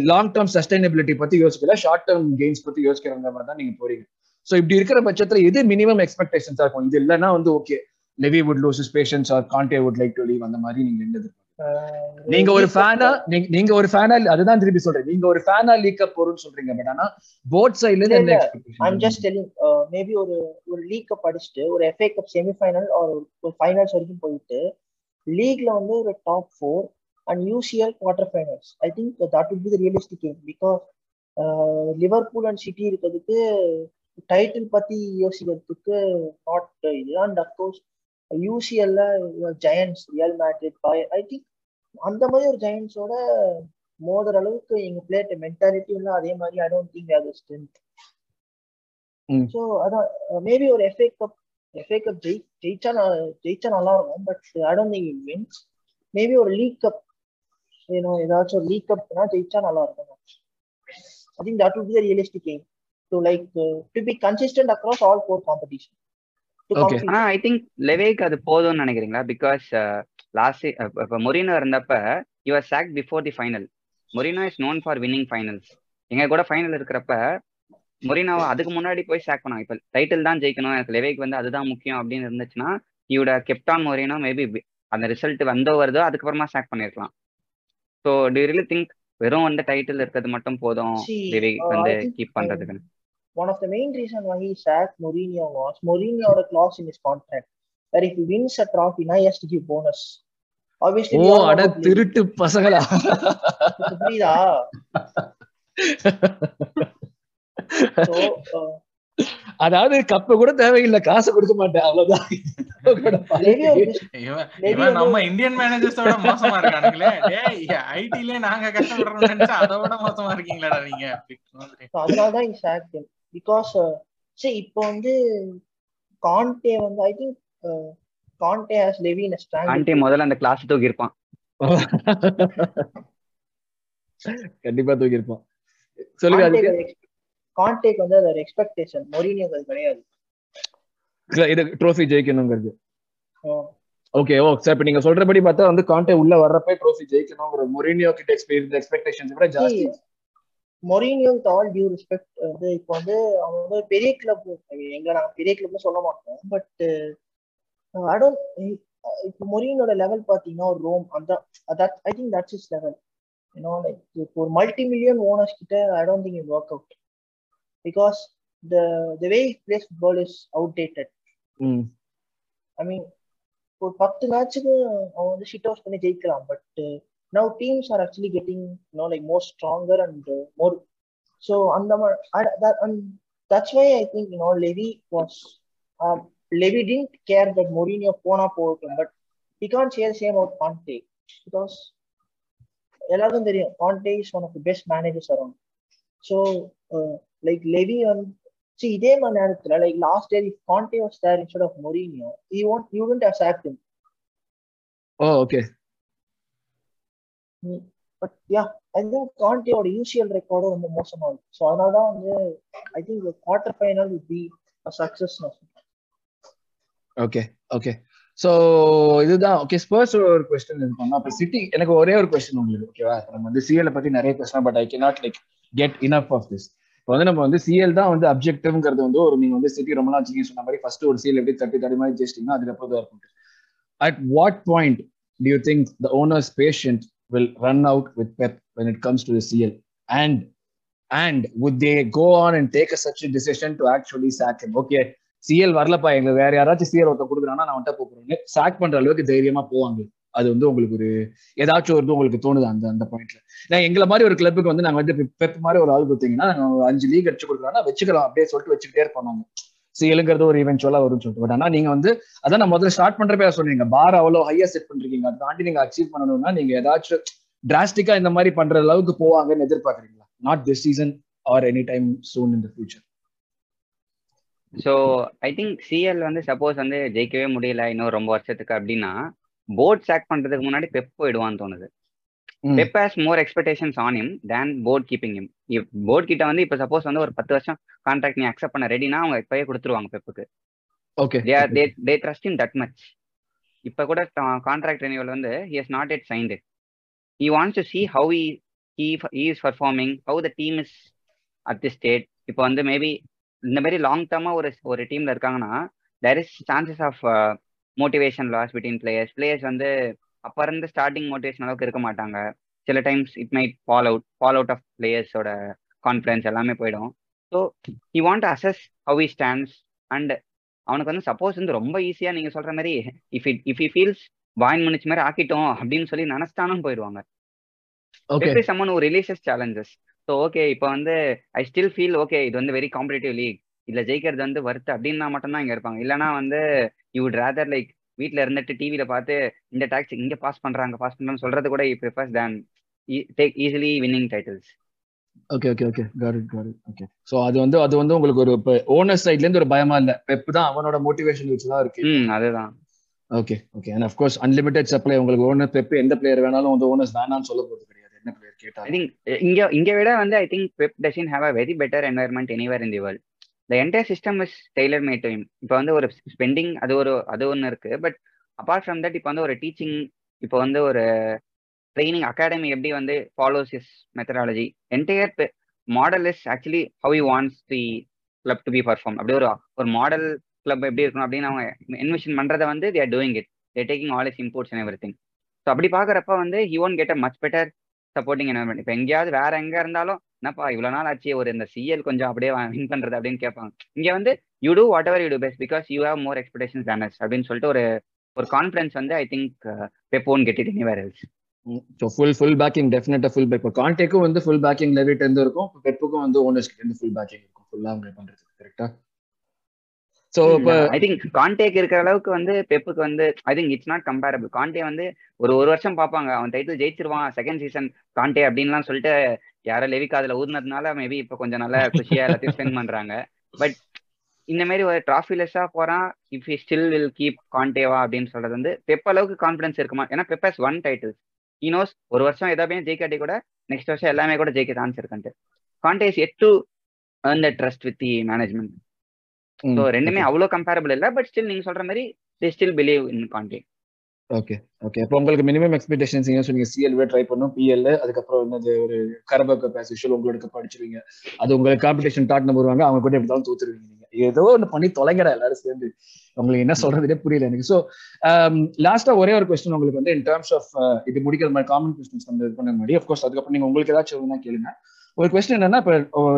long term sustainability பத்தி யோசிக்கல ஷார்ட் டேர்ம் கெயின்ஸ் பத்தி யோசிக்கிற மாதிரி தான் நீங்க போறீங்க. ஸோ இப்படி இருக்கிற பட்சத்துல எது மினிமம் எக்ஸ்பெக்டேஷன்ஸா இருக்கும்? இது இல்லைன்னா வந்து okay Levy would lose patience or Conte would like to leave அந்த மாதிரி நீங்க என்னது நீங்க ஒரு ஃபேனா நீங்க ஒரு ஃபேனா அதுதான் திருப்பி சொல்றேன். நீங்க ஒரு ஃபேனா லீக் அப் போறோம்னு சொல்றீங்க பட் ஆனா போத் சைடுல இருந்து என்ன expectation I'm just telling maybe ஒரு ஒரு லீக் அப் அடிச்சிட்டு ஒரு FA cup semi final or ஒரு ஃபைனல்ஸ் வரைக்கும் போயிட்டு லீக்ல வந்து ஒரு top 4 and UCL quarterfinals. I think that would be the realistic game because Liverpool and City இருக்கிறதுக்கு டைட்டில் பத்தி யோசிக்கிறதுக்கு நாட் இது and of course யூசிஎல்ல giants Real Madrid I think அந்த மாதிரி ஒரு ஜெயண்ட்ஸோட மோதுற அளவுக்கு எங்க பிளேட் மென்டாலிட்டி எல்லாம் அதே மாதிரி ஐ டோன்ட் திங்க் அது ஸ்ட்ரென்த் ஸோ அதான் uh, மேபி ஒரு எஃப்ஏ கப் எஃப்ஏ கப் ஜெய் ஜெயிச்சா ஜெயிச்சா நல்லா இருக்கும் but I don't think wins maybe ஒரு லீக் கப் ஏனோ ஏதாச்சும் ஒரு லீக் கப்னா ஜெயிச்சா நல்லா இருக்கும். I think that would be the realistic aim. To like uh, to be consistent across all four competition to Okay. compete. ஆனா ஐ திங்க் லெவேக்கு அது போதும்னு நினைக்கிறீங்களா? பிகாஸ் லாஸ்ட் இப்ப மொரினோ இருந்தப்ப your sack before the final Mourinho is known for winning finals எங்க கூட final இருக்கிறப்ப மொரினோவை அதுக்கு முன்னாடி போய் சாக் பண்ணாங்க. இப்ப டைட்டில் தான் ஜெயிக்கணும். எனக்கு லெவேக்கு வந்து அதுதான் முக்கியம் அப்படின்னு இருந்துச்சுன்னா இவோட கெப்டான் மொரினோ மேபி அந்த ரிசல்ட் வந்தோ வருதோ அதுக்கப்புறமா சாக் பண்ணிருக்கலாம். ஸோ டு ரியலி திங்க் வெறும் வந்து டைட்டில் இருக்கிறது மட்டும் போதும் uh, வந்து கீப் பண்றதுக்கு one of the main reason why he sacked Mourinho was Mourinho had a clause in his contract that if he wins a trophy, now he has to give bonus. Obviously, ஓ அட. திருட்டு பசங்களா புரியுதா So, uh, அதாவது கப்ப கூட தேவையில்லை காசு கொடுக்க மாட்டேன் அவ்வளவுதான். நம்ம இந்தியன் மேனேஜர்ஸோட மோசமா இருக்கானுங்களே. டேய் ஐடிலே நாங்க கஷ்டப்படுறோம்னு நினைச்சா அதை விட மோசமா இருக்கீங்களாடா நீங்க? அதனாலதான் because uh, see இப்போ வந்து கான்டே வந்து I think Conte has Levy in strong aunty முதல்ல அந்த கிளாஸ் தூக்கி இருப்பான் கண்டிப்பா தூக்கி இருப்பான் சொல்லுங்க கான்டேக்கு வந்து அது ஒரு எக்ஸ்பெக்டேஷன் மொரினியோக்கு கிடையாது. இல்ல, இது ட்ரோஃபி ஜெயிக்கணுங்கிறது. ஓகே ஓ சார் இப்ப நீங்க சொல்றபடி பார்த்தா வந்து கான்டே உள்ள வர்றப்ப ட்ரோஃபி ஜெயிக்கணுங்கிற மொரினியோ கிட்ட எக்ஸ்பீரியன்ஸ் எக்ஸ்பெக்டேஷன்ஸ் விட ஜாஸ்தி. மொரினியோ ஆல் டியூ ரெஸ்பெக்ட் வந்து இப்போ வந்து அவங்க வந்து பெரிய கிளப் எங்க நாங்க பெரிய கிளப்னு சொல்ல மாட்டோம். பட் ஐ டோன்ட் இப்போ மொரினியோட லெவல் பாத்தீங்கன்னா ஒரு ரோம். அந்த that I think that's is level you know like ஒரு மல்டி மில்லியன் ஓனர்ஸ் கிட்ட I don't think it work out the the way plays football is outdated hmm I mean ஒரு பத்து மேட்ச்சுக்கு அவன் வந்து ஷிட் அவுட் பண்ணி ஜெயிக்கலாம் but now teams are actually getting no like more stronger and more so அந்த that's why I think you know Levy was Levy didn't care that Mourinho போனா போகட்டும் but we can share same out Conte because எல்லாருக்கும் தெரியும் Conte is one of the best managers around so like Levy வந்து See, இதே மாதிரி நேரத்துல like last year if Conte was there instead of Mourinho you want you don't have sacked him oh okay but yeah I think கான்டேயோட UCL ரெக்கார்டும் ரொம்ப மோசமா இருக்கு. So அதனால தான் வந்து I think quarter final will be success okay okay so இதுதான் okay Spurs ஒரு question பண்ணோம் அப்ப சிட்டி எனக்கு ஒரே ஒரு கொஸ்டின் உங்களுக்கு ஓகேவா நம்ம வந்து சிஎல் பத்தி நிறைய பேசலாம் but I cannot like get enough of this இப்போ வந்து நம்ம வந்து சிஎல் தான் வந்து அப்ஜெக்டிவ்ங்கிறது வந்து ஒரு நீங்க வந்து சிட்டி ரொம்ப நாள் வச்சுக்கீங்க சொன்ன மாதிரி ஃபர்ஸ்ட் ஒரு சிஎல் எப்படி தட்டி தடி மாதிரி ஜெயிச்சிட்டீங்கன்னா அது தான் இருக்கும் at what point do you think the owner's patient will run out with Pep when it comes to the CL? And and would they go on and take a, such a decision to actually sack him? Okay, CL வரலப்பா எங்களுக்கு வேற யாராச்சும் CL ஒருத்த கொடுக்குறான்னா நான் வந்துட்டு போகிறேன் chalk பண்ற அளவுக்கு தைரியமா போவாங்க அது வந்து உங்களுக்கு ஒரு ஏதாச்சும் ஒரு உங்களுக்கு தோணுது அந்த அந்த பாயிண்ட்ல நான் எங்களை மாதிரி ஒரு கிளப்புக்கு வந்து நாங்க வந்து பெப் மாதிரி ஒரு ஆள் கொடுத்தீங்கன்னா நாங்க அஞ்சு லீக் அடிச்சு கொடுக்குறோம்னா வச்சுக்கலாம் அப்படியே சொல்லிட்டு வச்சுக்கிட்டே இருப்போம் நாங்க. சிஎலுங்கிறது ஒரு இவென்ச்சுவலா வரும்னு சொல்லிட்டு. பட் ஆனா நீங்க வந்து அதான் நான் முதல்ல ஸ்டார்ட் பண்றப்ப சொன்னீங்க பார் அவ்வளவு ஹையா செட் பண்றீங்க அதை தாண்டி நீங்க அச்சீவ் பண்ணணும்னா நீங்க ஏதாச்சும் டிராஸ்டிக்கா இந்த மாதிரி பண்ற அளவுக்கு போவாங்கன்னு எதிர்பார்க்கறீங்களா? Not this season or any time soon in the future so I think CL வந்து சப்போஸ் வந்து ஜெயிக்கவே முடியல இன்னும் ரொம்ப வருஷத்துக்கு அப்படின்னா போர்ட் சாக் பண்றதுக்கு முன்னாடி பெப் போயிடுவான்னு தோணுது. Pep has more expectations on him than board keeping him board கிட்ட வந்து இப்போ சப்போஸ் வந்து ஒரு பத்து வருஷம் கான்ட்ராக்ட் நீ அக்செப்ட் பண்ண ரெடினா அவங்க இப்பயே கொடுத்துருவாங்க பெப்புக்கு okay they they trust in that much இப்போ கூட கான்ட்ராக்ட் ரெனியூவல் வந்து he has not yet signed he wants to see how he is performing how the team is at the state இப்போ வந்து மேபி இந்த மாதிரி லாங் டேர்மா ஒரு ஒரு டீம்ல இருக்காங்கன்னா there is chances of motivation loss between players players வந்து அப்ப இருந்து ஸ்டார்டிங் மோட்டிவேஷன் அளவுக்கு இருக்க மாட்டாங்க. சில times it might fall out fall out of பிளேயர்ஸோட confidence எல்லாமே போயிடும். So he want assess how he stands and அவனுக்கு வந்து சப்போஸ் வந்து ரொம்ப ஈஸியா நீங்க சொல்ற மாதிரி if it if he feels Bayern Munich மாதிரி ஆக்கிட்டோம் அப்படின்னு சொல்லி நினைச்சிட்டானும் போயிடுவாங்க. ஓகே எப்படி சம்மன் ஒரு ரிலீசஸ் சேலஞ்சஸ் ஸோ ஓகே இப்போ வந்து ஐ ஸ்டில் ஃபீல் ஓகே இது வந்து வெரி காம்படிட்டிவ் லீக் இதுல ஜெயிக்கிறது வந்து வருத்து அப்படின்னா மட்டும்தான் இங்க இருப்பாங்க. இல்லைனா வந்து யூ வுட் ரேதர் லைக் வீட்ல இருந்துட்டு டிவில பார்த்து இந்த டாக்ஸ் இங்க பாஸ் பண்றாங்க பாஸ் பண்றாங்க சொல்றது கூட prefers than take easily winning titles okay okay okay got it got it okay so அது வந்து அது வந்து உங்களுக்கு ஒரு ஓனர் சைடுல இருந்து ஒரு பயமா இல்ல. பெப் தான் அவனோட மோட்டிவேஷன் வச்சு தான் இருக்கு. அதுதான். Okay okay and of course unlimited supply உங்களுக்கு ஓனர் பெப் எந்த பிளேயர் வேணாலும் வந்து ஓனர்ஸ் வேணாம்னு சொல்ல போறது கிடையாது. என்ன பிளேயர் ஐ கேட்டாலும் திங்க் இங்க இங்க விட வந்து I think Pep doesn't have a very better environment anywhere in the world the entire system is tailor made to இப்போ வந்து ஒரு ஸ்பெண்டிங் அது ஒரு அது ஒன்று இருக்கு. பட் அபார்ட் ஃப்ரம் தட் இப்போ வந்து ஒரு டீச்சிங் இப்போ வந்து ஒரு ட்ரைனிங் அகாடமி எப்படி வந்து follows is methodology entire model is actually how you wants the club to be perform அப்படி ஒரு ஒரு மாடல் கிளப் எப்படி இருக்கணும் அப்படின்னு அவங்க இன்வெஸ்ட் பண்ணுறதை வந்து there doing it there taking all is imports and everything so அப்படி பார்க்குறப்ப வந்து he won't get a much better supporting environment இப்போ எங்கேயாவது வேற எங்கே இருந்தாலும் என்னப்பா இவ்வளவு நாள் ஆச்சு ஒரு இந்த சிஎல் கொஞ்சம் அப்படியே வின் பண்றது அப்படின்னு கேட்பாங்க. இங்க வந்து you do whatever you do best because you have more expectation than us அப்படின்னு சொல்லிட்டு ஒரு ஒரு கான்ஃபிடன்ஸ் வந்து I think Pep won't get it anywhere else so full full backing டெஃபினட்டா ஃபுல் பேக் இப்போ கான்டேக்கும் வந்து ஃபுல் பேக்கிங் லெவிட் இருந்து இருக்கும் பெப்புக்கும் வந்து ஓனர்ஸ் கிட்ட இருந்து ஃபுல் பேக்கிங் இருக்கும். ஃபுல்லா அவங்க பண்றது கரெக்டா ஸோ இப்போ ஐ திங்க் கான்டேக் இருக்கிற அளவுக்கு வந்து பெப்புக்கு வந்து I think it's not comparable Conte வந்து ஒரு ஒரு வருஷம் பார்ப்பாங்க. அவன் டைட்டில் ஜெயிச்சிருவான். செகண்ட் சீசன் கான்டே அப்படின்லாம் சொல்லிட்டு யாரோ லெவிக் அதுல ஊர்னதுனால மேபி இப்போ கொஞ்சம் நல்லா குஷியா எல்லாத்தையும் ஸ்பெண்ட் பண்றாங்க. பட் இந்த மாதிரி ஒரு டிராஃபிலெஸ்ஸா போறான். If you still will keep கான்டேவா அப்படின்னு சொல்றது வந்து பெப் அளவுக்கு கான்ஃபிடன்ஸ் இருக்குமா? ஏன்னா பெப்பஸ் ஒன் டைட்டில் ஈனோஸ் ஒரு வருஷம் எதாவது ஜெயிக்காட்டி கூட நெக்ஸ்ட் வருஷம் எல்லாமே கூட ஜெயிக்க சான்ஸ் இருக்குன்ட்டு. Conte is yet to the trust with the management so ரெண்டுமே அவ்வளோ கம்பேரபிள் இல்லை பட் ஸ்டில் நீங்க சொல்ற மாதிரி they still believe in Conte okay okay அப்போ உங்களுக்கு மினிமம் எக்ஸ்பெக்டேஷன்ஸ் நீங்க சொன்னீங்க சிஎல்வே ட்ரை பண்ணும் பிஎல் அதுக்கப்புறம் என்னது ஒரு கரபா கப் ஆஸ் யூஷுவல் உங்களுக்கு படிச்சிருவீங்க. அது உங்களுக்கு காம்படிஷன் டாட்னம் வருவாங்க அவங்க கூட எப்படி தான் தோத்துருவீங்க நீங்க. ஏதோ ஒன்று பண்ணி தொலைங்கடா எல்லாரும் சேர்ந்து. உங்களுக்கு என்ன சொல்றதுனே புரியல எனக்கு. ஸோ லாஸ்டா ஒரே ஒரு கொஸ்டின் உங்களுக்கு வந்து இன் டர்ம்ஸ் ஆஃப் இது முடிக்கிற மாதிரி காமன் கொஸ்டின்ஸ் நம்ம இது பண்ண முன்னாடி அஃப்கோர்ஸ் அதுக்கப்புறம் நீங்க உங்களுக்கு ஏதாச்சும் கேளுங்க. ஒரு கொஸ்டின் என்னன்னா இப்போ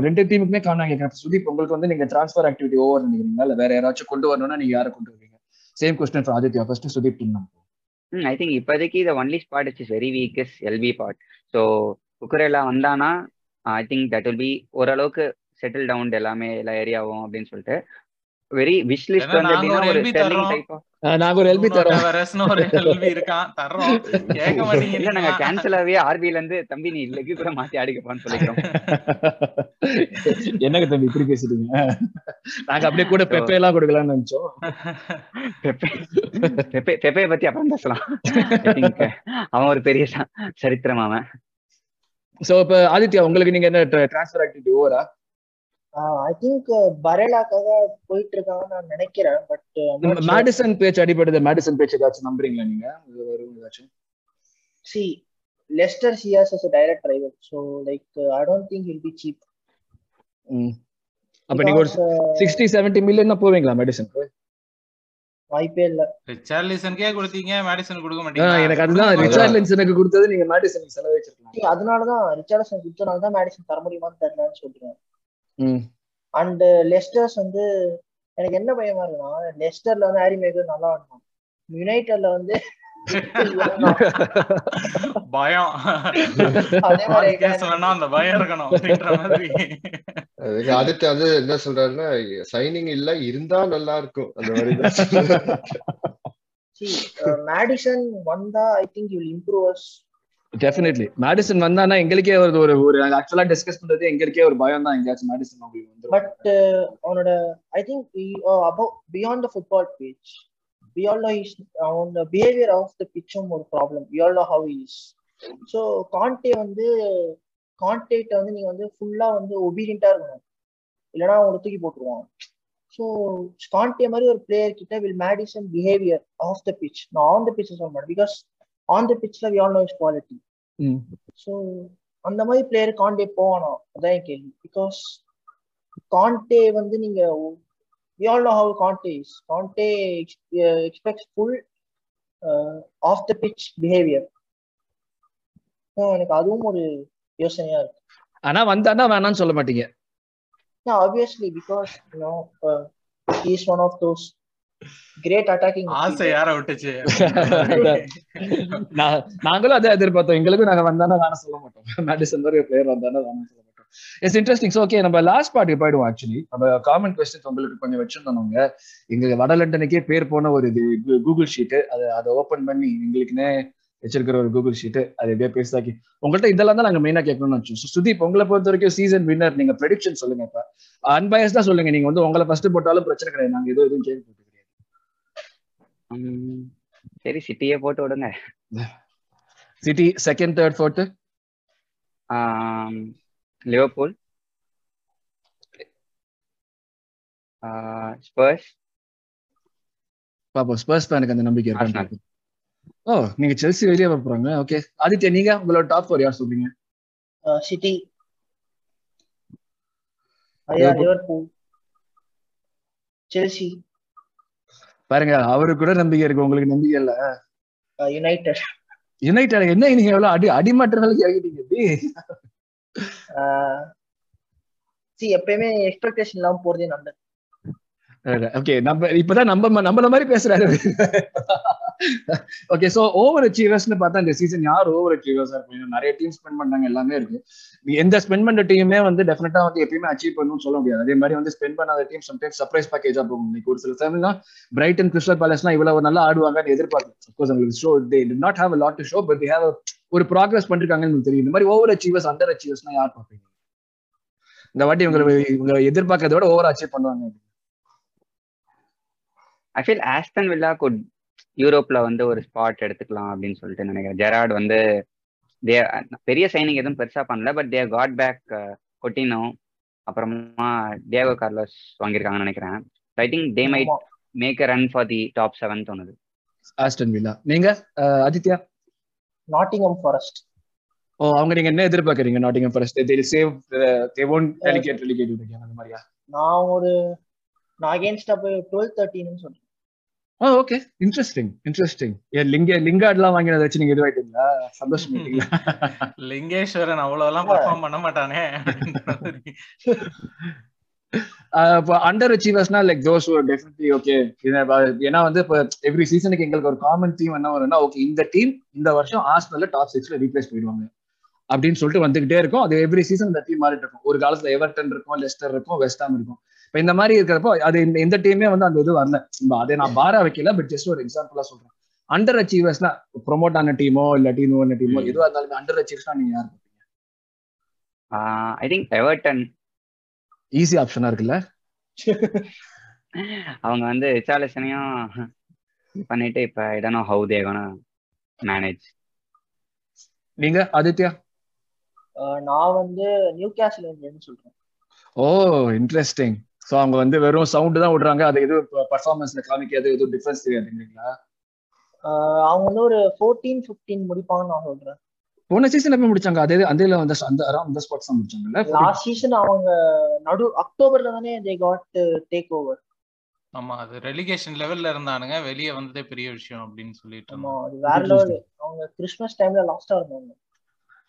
ரெண்டு டீமுக்குமே காரணம் கேட்கறேன் சுதீப் உங்களுக்கு வந்து நீங்க ட்ரான்ஸ்ஃபர் ஆக்டிவிட்டி ஓவர் நினைக்கிறீங்களா? இல்ல வேற யாராச்சும் கொண்டு வரணும்னா நீங்க யாரை கொண்டு வருவீங்க? Same question for Aditya first Sudeep team I think இப்போதைக்கு the only spot it's is very weak is LB part so Cucurella வந்தானா I think that will be ஓரளவுக்கு செட்டில் டவுன் எல்லாமே எல்லா ஏரியாவும் அப்படின்னு சொல்லிட்டு. வெரி விஷ் லிஸ்ட் நாங்க ஒரு எல்பி தரோம் டெவரஸ்னு ஒரு எல்பி இருக்கான் கேட்க இல்ல நாங்க கேன்சல் ஆகவே ஆர்பில இருந்து தம்பி நீ லெக்கு கூட மாத்தி ஆடிக்கப்பான்னு சொல்லிக்கிறோம். என்னங்க தம்பி இப்படி பேசுறீங்க நாங்க அப்படியே கூட பெப்பே எல்லாம் கொடுக்கலாம்னு நினைச்சோம். பெப்பே பெப்பே பத்தி அப்புறம் பேசலாம். அவன் ஒரு பெரிய ச- சரித்திரம் அவன் சோ இப்ப ஆதித்யா உங்களுக்கு நீங்க என்ன டிரான்ஸ்ஃபர் ஆக்டிவிட்டி ஓவரா ஐ திங்க் பரேலாக்காக போயிட்டு இருக்காங்கன்னு நான் நினைக்கிறேன் பட் மேடிசன் பேச்சு அடிபடுது மேடிசன் பேச்சு ஏதாச்சும் நம்புறீங்களா நீங்க? இது வரும் ஏதாச்சும்? சி லெஸ்டர் சியாஸ் as a direct rival so like uh, i don't think he'll be cheap. ம். அப்ப நீங்க ஒரு Because, uh, sixty seventy million போவீங்களா மெடிசனுக்கு வாய்ப்பே இல்ல. ரிச்சார்லிசனுக்கே கொடுத்தீங்க மேடிசன் கொடுக்க மாட்டீங்க எனக்கு அதுதான் ரிச்சார்ட் லின்சனுக்கு கொடுத்தது நீங்க மேடிசனுக்கு செலவழிச்சிருக்கலாம். See, அதனாலதான் ரிச்சார்ட்சன் கொடுத்தனால தான் மேடிசன் தர முடியுமான்னு தெரியலன்னு சொல்றேன். அண்ட் லெஸ்டர்ஸ் வந்து எனக்கு என்ன பயமா இருக்குன்னா லெஸ்டர்ல வந்து ஹாரி மேகர் நல்லா ஆடணும் யுனைடெட்ல வந்து பயம். அந்த இருக்கணும் அடுத்து அது என்ன சொல்றாருன்னா சைனிங் இல்ல இருந்தா நல்லா இருக்கும். அந்த மாதிரி. மேடிசன் வந்தா I think you'll improve definitely Maddison வந்தானா எங்களுக்கே ஒரு ஒரு ஒரு ஆக்சுவலா டிஸ்கஸ் பண்றது எங்களுக்கே ஒரு பயம் தான் எங்கேயாச்சும் மேடிசன் உங்களுக்கு வந்து பட் அவனோட I think above beyond the football pitch we all know is அவனோட பிஹேவியர் ஆஃப் த பிச்சும் ஒரு problem we all know how is so Conte வந்து கான்டேட்ட வந்து நீங்க வந்து ஃபுல்லா வந்து ஒபீடியண்டா இருக்கணும். இல்லைன்னா அவங்களை தூக்கி போட்டுருவான். ஸோ கான்டே மாதிரி ஒரு பிளேயர் கிட்ட will Maddison behaviour of the pitch நான் ஆன் த பிச் சொல்ல மாட்டேன். Because on the பிச்ல we all know is quality. So அந்த மாதிரி பிளேயர் கான்டே போவானா அதான் கேள்வி பிகாஸ் கான்டே வந்து நீங்க Conte is. Conte ex- uh, expects full uh, off the pitch behavior. So, எனக்கு அதுவும் ஒரு யோசனையா இருக்கு ஆனா வந்தானா வேணாம்னு சொல்ல மாட்டீங்க obviously because you know uh, he is one great attacking. ஆசை. யார விட்டுச்சு? நான் நாங்களும் அதை எதிர்பார்த்தோம். எங்களுக்கும் நாங்க வந்தானா வேணாம் சொல்ல மாட்டோம். மேடிசன் மாதிரி பிளேயர் வந்தானா வேணாம் சொல்ல மாட்டோம். இட்ஸ் இன்ட்ரெஸ்டிங் ஓகே நம்ம லாஸ்ட் பார்ட்டி போயிடுவோம் ஆக்சுவலி நம்ம காமன் கொஸ்டின் உங்களுக்கு கொஞ்சம் வச்சிருந்தோம் எங்க வடலண்டனுக்கே பேர் போன ஒரு இது கூகுள் ஷீட் அதை அதை ஓபன் பண்ணி எங்களுக்குன்னே வச்சிருக்கிற ஒரு கூகுள் ஷீட் அது எப்படியே பெருசாக்கி உங்கள்ட்ட இதெல்லாம் தான் நாங்க மெயினா கேட்கணும்னு வச்சோம் So, சுதீப் உங்களை பொறுத்த வரைக்கும் சீசன் வின்னர் நீங்க ப்ரெடிக்ஷன் சொல்லுங்க இப்ப. அன்பயஸ் தான் சொல்லுங்க. நீங்க வந்து உங்களை ஃபர்ஸ்ட் போட்டாலும் பிரச்சனை கிடையாது. நாங்க எதுவும் எதுவும் உம், சரி சிட்டியே போட்டு விடுங்க. City second third fourth Liverpool Spurs பாப்போம் ஸ்பர்ஸ் ஃபேனுக்கு அந்த நம்பிக்கை. பார்ப்போம். ஓ நீங்க செல்சி வெளியே போறாங்க? ஓகே ஆதித்யா நீங்க உங்களோட டாப் ஃபோர் யார் சொல்றீங்க. லிவர்பூல் செல்சி பாருங்க அவருக்கு கூட நம்பிக்கை இருக்கு. உங்களுக்கு நம்பிக்கை இல்ல? யுனைடெட் யுனைடெட் என்ன நீங்க எவ்வளவு அடி அடிமட்டங்களுக்கு இறங்கிட்டீங்க எப்படி சி எப்பயுமே எக்ஸ்பெக்டேஷன் இல்லாம போறதே நல்லது. ஓகே நம்ம இப்பதான் நம்ம நம்மள மாதிரி பேசுறாரு ஓகே சோ ஓவர் அச்சீவர்ஸ்னு பார்த்தா இந்த சீசன் யார் ஓவர் அச்சீவர்ஸா இருக்கும்? நிறைய டீம் ஸ்பெண்ட் பண்ணாங்க எல்லாமே இருக்கு. எந்த ஸ்பெண்ட் பண்ண டீமே வந்து டெஃபினட்டா வந்து எப்பயுமே அச்சீவ் பண்ணணும்னு சொல்ல முடியாது. அதே மாதிரி வந்து ஸ்பெண்ட் பண்ணாத டீம் சம்டைம்ஸ் சர்ப்ரைஸ் பேக்கேஜா போகும். இன்னைக்கு ஒரு சில டைம்லாம் அண்ட் கிறிஸ்டல் பேலஸ்லாம் இவ்வளவு நல்லா ஆடுவாங்கன்னு எதிர்பார்க்கும் show they did not have lot to show but have ஒரு ப்ராக்ரஸ் பண்ணிருக்காங்கன்னு உங்களுக்கு தெரியும். இந்த மாதிரி ஓவர் அச்சீவர்ஸ் அண்டர் அச்சீவர்ஸ்னா யார் பார்ப்பீங்க? இந்த வாட்டி இவங்க இவங்க எதிர்பார்க்கறத விட ஓவர் அச்சீவ் பண்ணுவாங்க. I feel Aston Villa could யூரோப்ல வந்து ஒரு ஸ்பாட் எடுத்துக்கலாம் அப்படின்னு சொல்லிட்டு நினைக்கிறேன். ஜெராட் வந்து தே பெரிய சைனிங் எதுவும் பெருசா பண்ணல but they got back Coutinho அப்புறமா டியாகோ கார்லோஸ் வாங்கியிருக்காங்கன்னு நினைக்கிறேன். I think they might. Make a run for the top seven தோணுது. ஆஸ்டன் வில்லா நீங்க அஹ், ஆதித்யா? நாட்டிங்ஹம் ஃபாரஸ்ட் ஓ அவங்க நீங்க என்ன எதிர்பார்க்கறீங்க Nottingham Forest they save they won't relegate relegate அந்த மாதிரியா? நான் ஒரு நான் அகேன்ஸ்டா போய் டுவெல் தேர்ட்டின்னு சொல்றேன் ஓகே இன்ட்ரெஸ்டிங் இன்ட்ரெஸ்டிங் ஏன் லிங்க லிங்கார்ட்லாம் வாங்கினதை வச்சு நீங்க இதுவாயிட்டீங்களா? சந்தோஷம் ஆயிட்டீங்களா லிங்கேஸ்வரன் அவ்வளவு எல்லாம் பர்ஃபார்ம் பண்ண மாட்டானே. அண்டர் அச்சீவர்ஸ்னா லைக் தோஸ் டெஃபினெட்லி ஓகே ஏன்னா வந்து இப்போ எவ்ரி சீசனுக்கு எங்களுக்கு ஒரு காமன் டீம் என்ன வரும்னா ஓகே இந்த டீம் இந்த வருஷம் ஆஸ்னல்ல டாப் சிக்ஸ்ல ரீப்ளேஸ் பண்ணிடுவாங்க அப்படின்னு சொல்லிட்டு வந்துகிட்டே இருக்கும். அது எவ்ரி சீசன் இந்த டீம் மாறிட்டு இருக்கும். ஒரு காலத்துல எவர்டன் இருக்கும் லெஸ்டர் இருக்கும் வெஸ்டாம் இருக்கும். இப்போ இந்த மாதிரி இருக்கிறப்போ அது இந்த இந்த டீமே வந்து அந்த இது வரல. அதை நான் பாரா வைக்கல பட் ஜஸ்ட் ஒரு எக்ஸாம்பிளா சொல்றேன். அண்டர் அச்சீவர்ஸ்னா ப்ரொமோட் ஆன டீமோ இல்லாட்டி இன்னொரு டீமோ ம். எதுவாக இருந்தாலுமே அண்டர் அச்சீவர்ஸ்னா நீங்க யார் ஐ திங்க் எவர்டன் ஈஸி ஆப்ஷனா இருக்குல்ல? அவங்க வந்து ரிச்சாலிசனையும் பண்ணிட்டு இப்ப இடனோ ஹவு தேவன மேனேஜ் நீங்க ஆதித்யா? நான் வந்து நியூ கேஸ்ல இருந்து சொல்றேன். ஓ இன்ட்ரெஸ்டிங் சோ அவங்க வந்து வெறும் சவுண்ட் தான் விடுறாங்க. அது எதுவும் பர்ஃபார்மன்ஸ்ல காமிக்காது எதுவும் டிஃபரன்ஸ் தெரியாதுங்களா அஹ் அவங்க வந்து ஒரு ஃபோர்டீன் ஃபிஃப்டீன் முடிப்பாங்கன்னு நான் சொல்றேன். போன சீசன் எப்ப முடிச்சாங்க? அதே அந்த வந்து அந்த அரௌண்ட் அந்த ஸ்பாட்ஸ் தான் முடிச்சாங்கல்ல? லாஸ்ட் சீசன் அவங்க நடு அக்டோபர்ல தானே தே காட் டேக் ஓவர் ஆமா அது ரெலிகேஷன் லெவல்ல இருந்தானுங்க. வெளியே வந்ததே பெரிய விஷயம் அப்படின்னு சொல்லிட்டு ஆமா. அது வேற லெவல் அவங்க கிறிஸ்மஸ் டைம்ல லாஸ்டா இருந்தாங்க.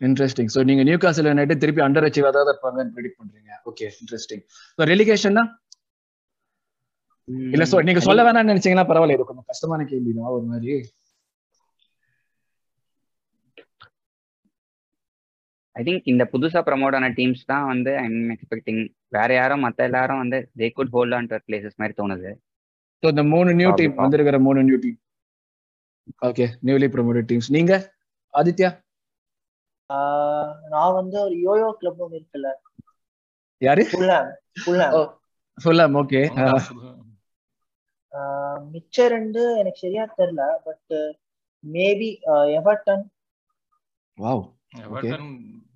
இன்ட்ரெஸ்டிங் சோ நீங்க நியூ காசில் யுனைடெட் திருப்பி அண்டர் அச்சீவ் அதாவது இருப்பாங்கன்னு ப்ரெடிக்ட் பண்றீங்க. ஓகே இன்ட்ரெஸ்டிங் ஸோ ரெலிகேஷன்னா இல்ல சோ நீங்க சொல்ல வேணாம்னு நினைச்சீங்கன்னா பரவாயில்ல. இது கொஞ்சம் கஷ்டமான கேள்வி. தான் ஒரு மாதிரி. ஐ திங்க் இந்த புதுசா ப்ரமோட் ஆன டீம்ஸ் தான் வந்து ஐம் எக்ஸ்பெக்டிங் வேற யாரும் மத்த எல்லாரும் வந்து they could hold on to places மாதிரி தோணுது. ஸோ இந்த மூணு நியூ டீம். வந்திருக்கிற மூணு new team okay newly promoted teams நீங்க ஆதித்யா? நான் வந்து ஒரு யோயோ கிளப் ஒன்று இருக்குல்ல. யாரு? Fulham Fulham Fulham okay. மிச்ச ரெண்டு எனக்கு சரியா தெரியல but maybe Everton. Wow. Everton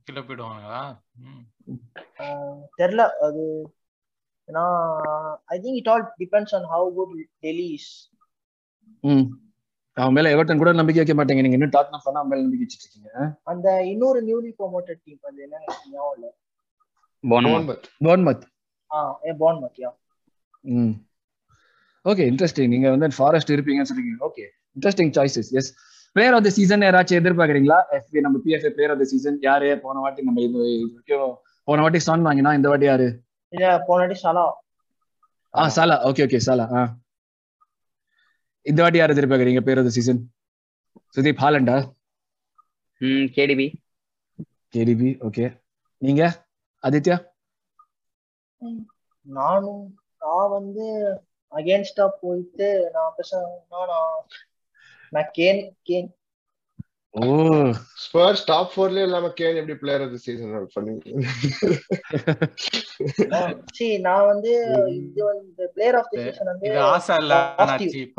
போயிடுவாங்களா? ம். தெரியல அது ஏன்னா I think it all depends on how good Dele is அவன் மேல எவர்டன் கூட நம்பிக்கை வைக்க மாட்டேங்க. நீங்க இன்னும் டாட்னம் பண்ணா அவன் மேல நம்பிக்கை வச்சிட்டு இருக்கீங்க அந்த இன்னொரு நியூலி ப்ரோமோட்டட் டீம் அது என்ன ஞாபகம் இல்ல? Bournemouth. போன்மத் ஆ ஏ பான் மத்தியா ம். ஓகே இன்ட்ரெஸ்டிங் நீங்க வந்து ஃபாரஸ்ட் இருப்பீங்கன்னு சொல்றீங்க. Okay interesting choices yes player of the season யாராச்சும் எதிர்பார்க்கறீங்களா? எஃபி நம்ம PFA player of the season யாரு? போன வாட்டி நம்ம இது வரைக்கும் போன வாட்டி சான் வாங்கினா இந்த வாட்டி யாரு? இல்ல போனாடி சலா ஆ சாலா ஓகே ஓகே சாலா ஆ. இந்த வாட்டி யார் எதிர்பார்க்கறீங்க? பிளேயர் ஆஃப் சீசன் சுதீப் ஹாலண்டா? ம் கேடிபி. கேடிபி ஓகே நீங்க? ஆதித்யா? நானும் நான் வந்து அகேன்ஸ்டா போயிட்டு நான் பேச நான் நான் கேன் கேன் top four ல இல்லாம கேன் எப்படி பிளேயர் ஆஃப் தி சீசன் பண்ணுவீங்க? சரி நான் வந்து இது வந்து பிளேயர் ஆஃப் தி சீசன் வந்து இது ஆசை இல்ல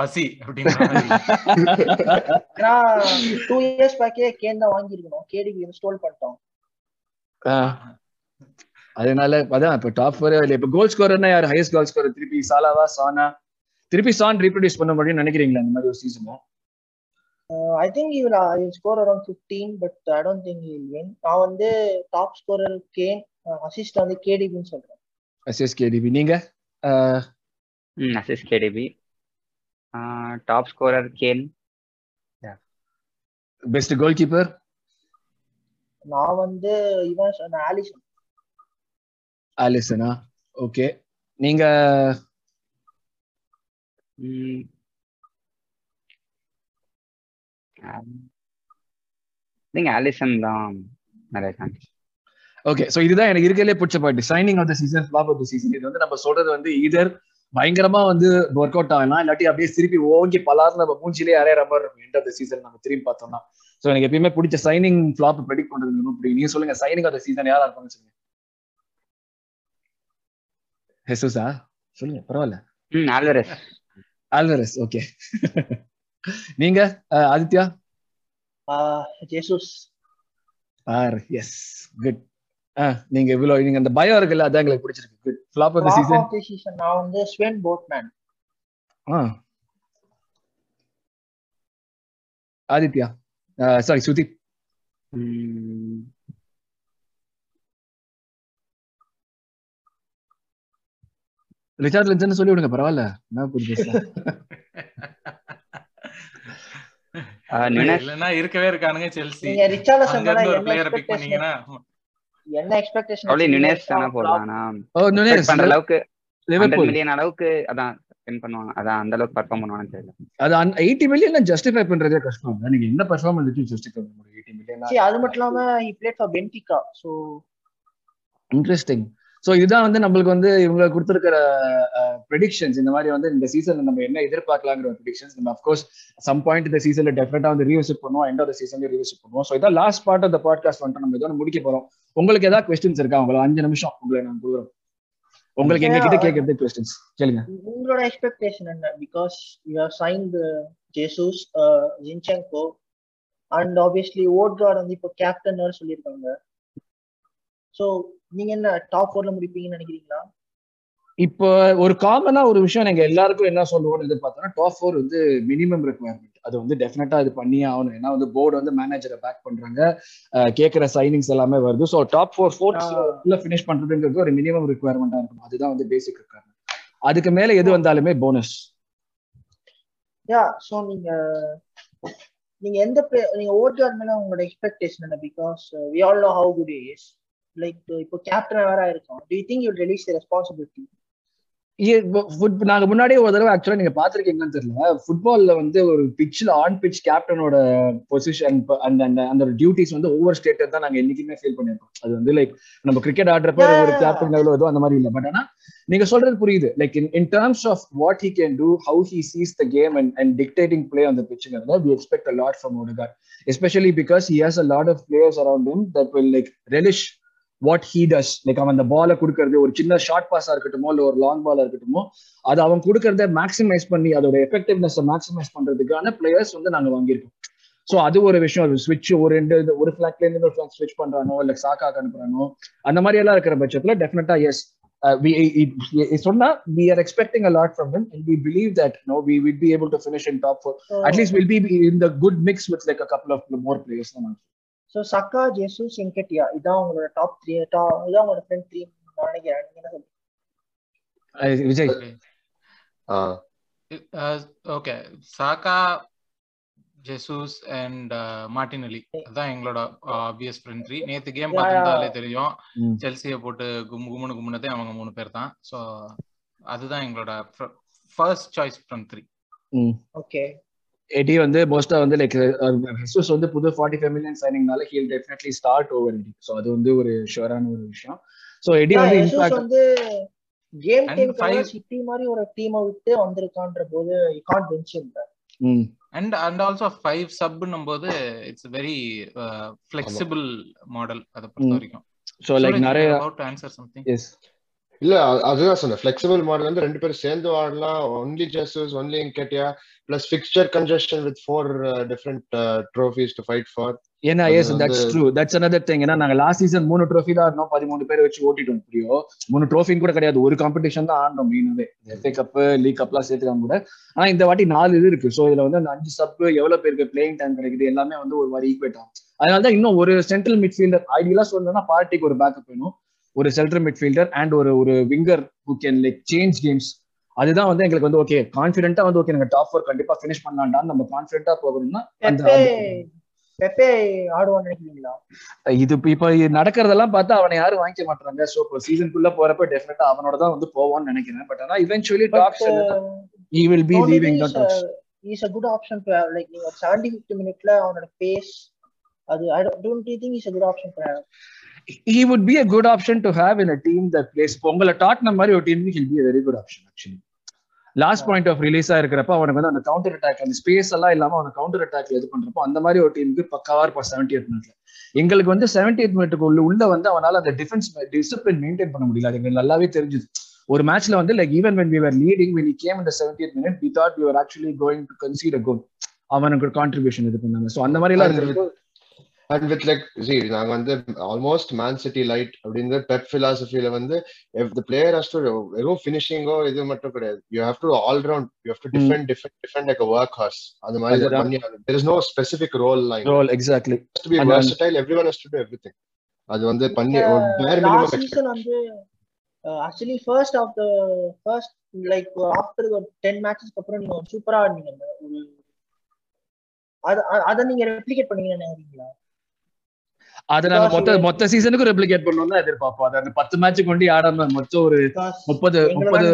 பசி மாதிரி. ஏன்னா டூ இயர்ஸ் பேக்கே கேன் தான் வாங்கியிருக்கணும். கேடிபி இன்ஸ்டால் பண்ணிட்டோம். அதனால அதான் இப்ப டாப் ஃபோர் இல்ல. இப்ப கோல் ஸ்கோரர்னா யார்? ஹையஸ்ட் கோல் ஸ்கோரர் திருப்பி சாலாவா சானா திருப்பி சான் ரீப்ரொடியூஸ் பண்ண முடியும்னு நினைக்கிறீங்களா? இந்த மாதிரி ஒரு சீசனும் ஐ திங்க் இவர் score around fifteen but I don't think he'll win நான் வந்து டாப் ஸ்கோரர் கேன் அசிஸ்ட் வந்து கேடிபின்னு சொல்றேன். எஸ்எஸ் கேடிபி நீங்க? ம் Aziz KDB top scorer Kane best goalkeeper நான் வந்து இவன் ஆலிசன் ஆலிசனா ஓகே நீங்க? நீங்க ஆலிசன் தான் நிறைய சான்ஸ் ஓகே சோ இதுதான் எனக்கு இருக்கலே பிடிச்ச point signing of the season flop of the season இது வந்து நம்ம சொல்றது வந்து இதர் பயங்கரமா வந்து ஒர்க் அவுட் ஆகலாம் இல்லாட்டி அப்படியே திருப்பி ஓங்கி பலார்னு நம்ம மூஞ்சிலே அரையிற மாதிரி இருக்கும். எண்ட் ஆஃப் த சீசன் நம்ம திரும்பி பார்த்தோம்னா. சோ எனக்கு எப்பயுமே பிடிச்ச சைனிங் ஃபிளாப் ப்ரெடிக்ட் பண்றது ரொம்ப பிடிக்கும். நீங்க சொல்லுங்க சைனிங் ஆஃப் த சீசன் யாரா இருப்பாங்க சொல்லுங்க. ஹெசுசா? சொல்லுங்க பரவாயில்ல. ஆல்வரஸ். ஆல்வரஸ் ஓகே நீங்க Aditya? Jesus. Or yes good நீங்க இவ்வளவு நீங்க அந்த பயம் இருக்குல்ல அதான் எங்களுக்கு பிடிச்சிருக்கு. Good flop of the season of the season நான் வந்து Sven Botman Aditya. Sorry Sudeep ம் ரிச்சார்ட் லென்சன் சொல்லி விடுங்க பரவாயில்ல. என்ன புரியுது இருக்கவே இருக்கானுங்க செல்சி அங்க இருந்து ஒரு பிளேயரை பிக் பண்ணீங்கன்னா என்ன எக்ஸ்பெக்டேஷன் probably நுனஸ் தானே போடலாம் ஆனா ஓ நுனேஸ் expect பண்ற அளவுக்கு ஹண்ட்ரட் லிவர்பூல். மில்லியன் அளவுக்கு அதான் ஸ்பெண்ட் பண்ணுவாங்க. அதான் அந்த அளவுக்கு பர்ஃபார்ம் பண்ணுவாங்கன்னு தெரியல. அது எயிட்டி மில்லியன் ஜஸ்டிஃபை பண்றதே கஷ்டம். நீங்க என்ன பெர்ஃபார்மன்ஸ் வச்சு ஜஸ்டிஃபை பண்ண முடியும் மில்லியன் அது மட்டும் இல்லாம he played for so interesting so இதுதான் வந்து நம்மளுக்கு வந்து இவங்க கொடுத்துருக்கிற ப்ரெடிக்ஷன்ஸ் இந்த மாதிரி வந்து இந்த சீசன்ல நம்ம என்ன எதிர்பார்க்கலாங்கிற ப்ரெடிக்ஷன்ஸ் நம்ம அஃப்கோர்ஸ் சம் பாயிண்ட் இந்த சீசன்ல டெஃபினட்டா வந்து ரீவிசிட் பண்ணுவோம். எண்ட் ஆஃப் சீசன்ல ரீவிசிட் பண்ணுவோம். ஸோ இதான் last part of the podcast வந்துட்டு நம்ம இதோட முடிக்க போறோம். உங்களுக்கு ஏதாவது கொஸ்டின்ஸ் இருக்கா? உங்களை அஞ்சு நிமிஷம் உங்களை நான் கொடுக்குறோம் உங்களுக்கு எங்க கிட்ட கேக்குறது கொஸ்டின்ஸ் கேளுங்க. உங்களோட எக்ஸ்பெக்டேஷன் என்ன? Because you have signed Jesus Zinchenko and obviously Odegaard வந்து இப்போ கேப்டன் சொல்லியிருக்காங்க. ஸோ நீங்க என்ன டாப் ஃபோர்ல முடிப்பீங்கன்னு நினைக்கிறீங்களா? இப்போ ஒரு காமனா ஒரு விஷயம் நீங்க எல்லாருக்கும் என்ன சொல்லுவோம்னு எதிர்பார்த்தோம்னா டாப் ஃபோர் வந்து மினிமம் ரெக்குவயர்மெண்ட் அது வந்து டெஃபினட்டா இது பண்ணியே ஆகணும். ஏன்னா வந்து போர்டு வந்து மேனேஜரை பேக் பண்றாங்க. கேட்கிற சைனிங்ஸ் எல்லாமே வருது. ஸோ டாப் ஃபோர் ஃபோர்த்ல ஃபினிஷ் பண்றதுங்கிறது ஒரு மினிமம் ரெக்குவயர்மெண்டா இருக்கும் அதுதான் வந்து பேசிக் ரெக்குவயர்மெண்ட் அதுக்கு மேல எது வந்தாலுமே போனஸ் யா ஸோ நீங்க நீங்க எந்த நீங்க ஓட்கார்ட் மேல உங்களோட எக்ஸ்பெக்டேஷன் என்ன? Because we all know how good is like இப்போ கேப்டன் வேற இருக்கும் do you think you release the responsibility நாங்க முன்னாடியே ஒரு தடவை ஆக்சுவலா நீங்க பாத்திருக்கீங்கன்னு தெரியல. ஃபுட்பால்ல வந்து ஒரு பிட்ச்ல ஆன் பிட்ச் கேப்டனோட பொசிஷன் அந்த அந்த அந்த டியூட்டிஸ் வந்து ஒவ்வொரு ஸ்டேட்டர் தான் நாங்க என்னைக்குமே ஃபீல் பண்ணிருக்கோம். அது வந்து லைக் நம்ம கிரிக்கெட் ஆடுறப்ப ஒரு கேப்டன் லெவலோ ஏதோ அந்த மாதிரி இல்லை. பட் ஆனா நீங்க சொல்றது புரியுது. Like in in terms of what he can do how he sees the game and and dictating play on the பிச்சுங்கிறத we expect a lot from Odegaard especially because he has a lot of players around him that will like relish what he does like அவன் அந்த பாலை கொடுக்கறது ஒரு சின்ன short பாஸா இருக்கட்டுமோ இல்ல ஒரு long Bala இருக்கட்டுமோ அது அவன் கொடுக்கறத மேக்ஸிமைஸ் பண்ணி அதோட எஃபெக்டிவ்னஸ் மேக்ஸிமைஸ் பண்றதுக்கான பிளேயர்ஸ் வந்து நாங்க வாங்கியிருக்கோம். ஸோ அது ஒரு விஷயம். அது ஸ்விட்ச் ஒரு ரெண்டு ஒரு ஃபிளாக்ல இருந்து ஒரு ஃபிளாக் ஸ்விட்ச் பண்றானோ இல்ல சாக்கா அனுப்புறானோ அந்த மாதிரி எல்லாம் இருக்கிற பட்சத்துல டெஃபினட்டா எஸ் சொன்னா we are expecting a lot from him and we believe that no we will be able to finish in top four at least will be in the good mix with like a couple of more players தான் so Saka Jesus இன்கெட்டியா இதான் உங்களோட top three top இதான் உங்களோட friend three நினைக்கிறேன் நீங்க என்ன சொல்றீங்க? Vijay. Okay Saka Jesus and Martinelli அதான் எங்களோட ஆப்வியஸ் ஃப்ரெண்ட் த்ரீ நேத்து கேம் பார்த்துருந்தாலே தெரியும். செல்சியை போட்டு கும்மு கும்முனு கும்முனதே அவங்க மூணு பேர் தான். ஸோ அதுதான் எங்களோட first choice from three okay Eddie வந்து மோஸ்டா வந்து லைக் ஹெசூஸ் வந்து புது forty five million சைனிங்னால he'll definitely start over Eddie so அது வந்து ஒரு ஷுவரான ஒரு விஷயம். ஸோ எடி வந்து இன்ஃபேக்ட் வந்து கேம் five- சிட்டி மாதிரி ஒரு டீமை விட்டு வந்திருக்கான்ற போது can bench and and also five சப்னும் போது இட்ஸ் வெரி ஃபிளெக்சிபிள் மாடல் அதை பொறுத்த ம். வரைக்கும் ஸோ லைக் நிறைய அபவுட் ஆன்சர் சம்திங் எஸ் இல்ல அதுதான் சொன்னேன். ஃபிளெக்சிபிள் மாடல் வந்து ரெண்டு பேரும் சேர்ந்து ஆடலாம். Only Jesus only Nketiah plus fixture congestion with four different trophies to fight for ஏன்னா yes that's true that's another thing. ஏன்னா நாங்க லாஸ்ட் சீசன் மூணு ட்ரோஃபி தான் ஆடணும் பதிமூணு பேர் வச்சு ஓட்டிட்டோம் புரியோ மூணு ட்ரோஃபின்னு கூட கிடையாது. ஒரு காம்படிஷன் தான் ஆடணும் மெயினாவே எஃப்ஏ கப் லீக் கப்லாம் சேர்த்துக்காம கூட. ஆனா இந்த வாட்டி நாலு இது இருக்கு. ஸோ இதுல வந்து அந்த அஞ்சு சப் எவ்வளவு பேருக்கு பிளேயிங் டைம் கிடைக்குது எல்லாமே வந்து ஒரு மாதிரி ஈக்குவேட் ஆகும். அதனால தான் இன்னும் ஒரு சென்ட்ரல் மிட்ஃபீல்டர் ஐடியலா சொல்லணும்னா பார்ட்டிக்கு ஒரு பேக்கப் வேணும். ஒரு சென்ட்ரல் மிட்ஃபீல்டர் அண்ட் ஒரு ஒரு winger who can like change games அதுதான் வந்து எங்களுக்கு வந்து ஓகே கான்ஃபிடென்ட்டா வந்து ஓகே நாங்க டாப் ஃபோர் கண்டிப்பா ஃபினிஷ் பண்ணலாம்டா. நம்ம கான்ஃபிடென்ட்டா போகணும்னா அந்த இது இப்ப- நடக்கிறதெல்லாம் பார்த்தா அவனை யாரும் வாங்கிக்க மாட்டாங்க சோ இப்போ சீசனுக்குள்ள போறப்ப டெஃபினட்டா அவனோட தான் வந்து போவான்னு நினைக்கிறேன். பட் ஆனா eventually talks he will be leaving the talks is a good option to have like நீங்க 70 50 மினிட்ல அவனோட பேஸ் அது I don't think is a good option to have he would be a good option to have in a team that plays உங்களை Tottenham மாதிரி ஒரு team he'll be a very good option actually. Last point of ரிலீஸா இருக்கிறப்ப அவனுக்கு வந்து அந்த counter attack அந்த space எல்லாம் இல்லாம அவனை கவுண்டர் அட்டாக்ல இது பண்றப்போ அந்த மாதிரி ஒரு டீமுக்கு பக்காவா இருப்பான் செவன்டி எய்த் மினிட்ல எங்களுக்கு வந்து செவன்டி எய்த் மினிட்டுக்கு உள்ள உள்ள வந்து அவனால அந்த டிஃபென்ஸ் டிசிப்ளின் மெயின்டைன் பண்ண முடியல. அது எங்களுக்கு நல்லாவே தெரிஞ்சுது. ஒரு மேட்ச்ல வந்து like even when we leading when game இந்த seventy eighth minute we thought we actually going to concede a goal அவனுக்கு கான்ட்ரிபியூஷன் இது பண்ணாங்க. ஸோ அந்த மாதிரி எல்லாம் இருக்கிறப்போ அண்ட் வித் லைக் ஜி நாங்க வந்து ஆல்மோஸ்ட் மேன் சிட்டி லைட் அப்படின்னு பெப் பிலாசபில வந்து if the player has to வெறும் ஃபினிஷிங்கோ இது மட்டும் கிடையாது. You have to all round you have to defend defend defend like work horse அது மாதிரி. பண்ணி there is no specific role line. Role exactly be அந்த- versatile. Everyone has to do everything. அது வந்து பண்ணி ஒரு bare minimum last expect season வந்து actually first of the first like after ஒரு டென் மேட்சஸ்க்கு அப்புறம் நீங்க சூப்பரா ஆடுனீங்க அந்த அது அத நீங்க ரெப்ளிகேட் பண்ணீங்கன்னு நினைக்கிறீங்களா? அதை நாங்க மொத்த மொத்த சீசனுக்கு ரெப்ளிகேட் பண்ணணும் தான் எதிர்பார்ப்போம். அது அந்த பத்து மேட்ச் கொண்டு ஆடாம மொத்தம் ஒரு முப்பது முப்பது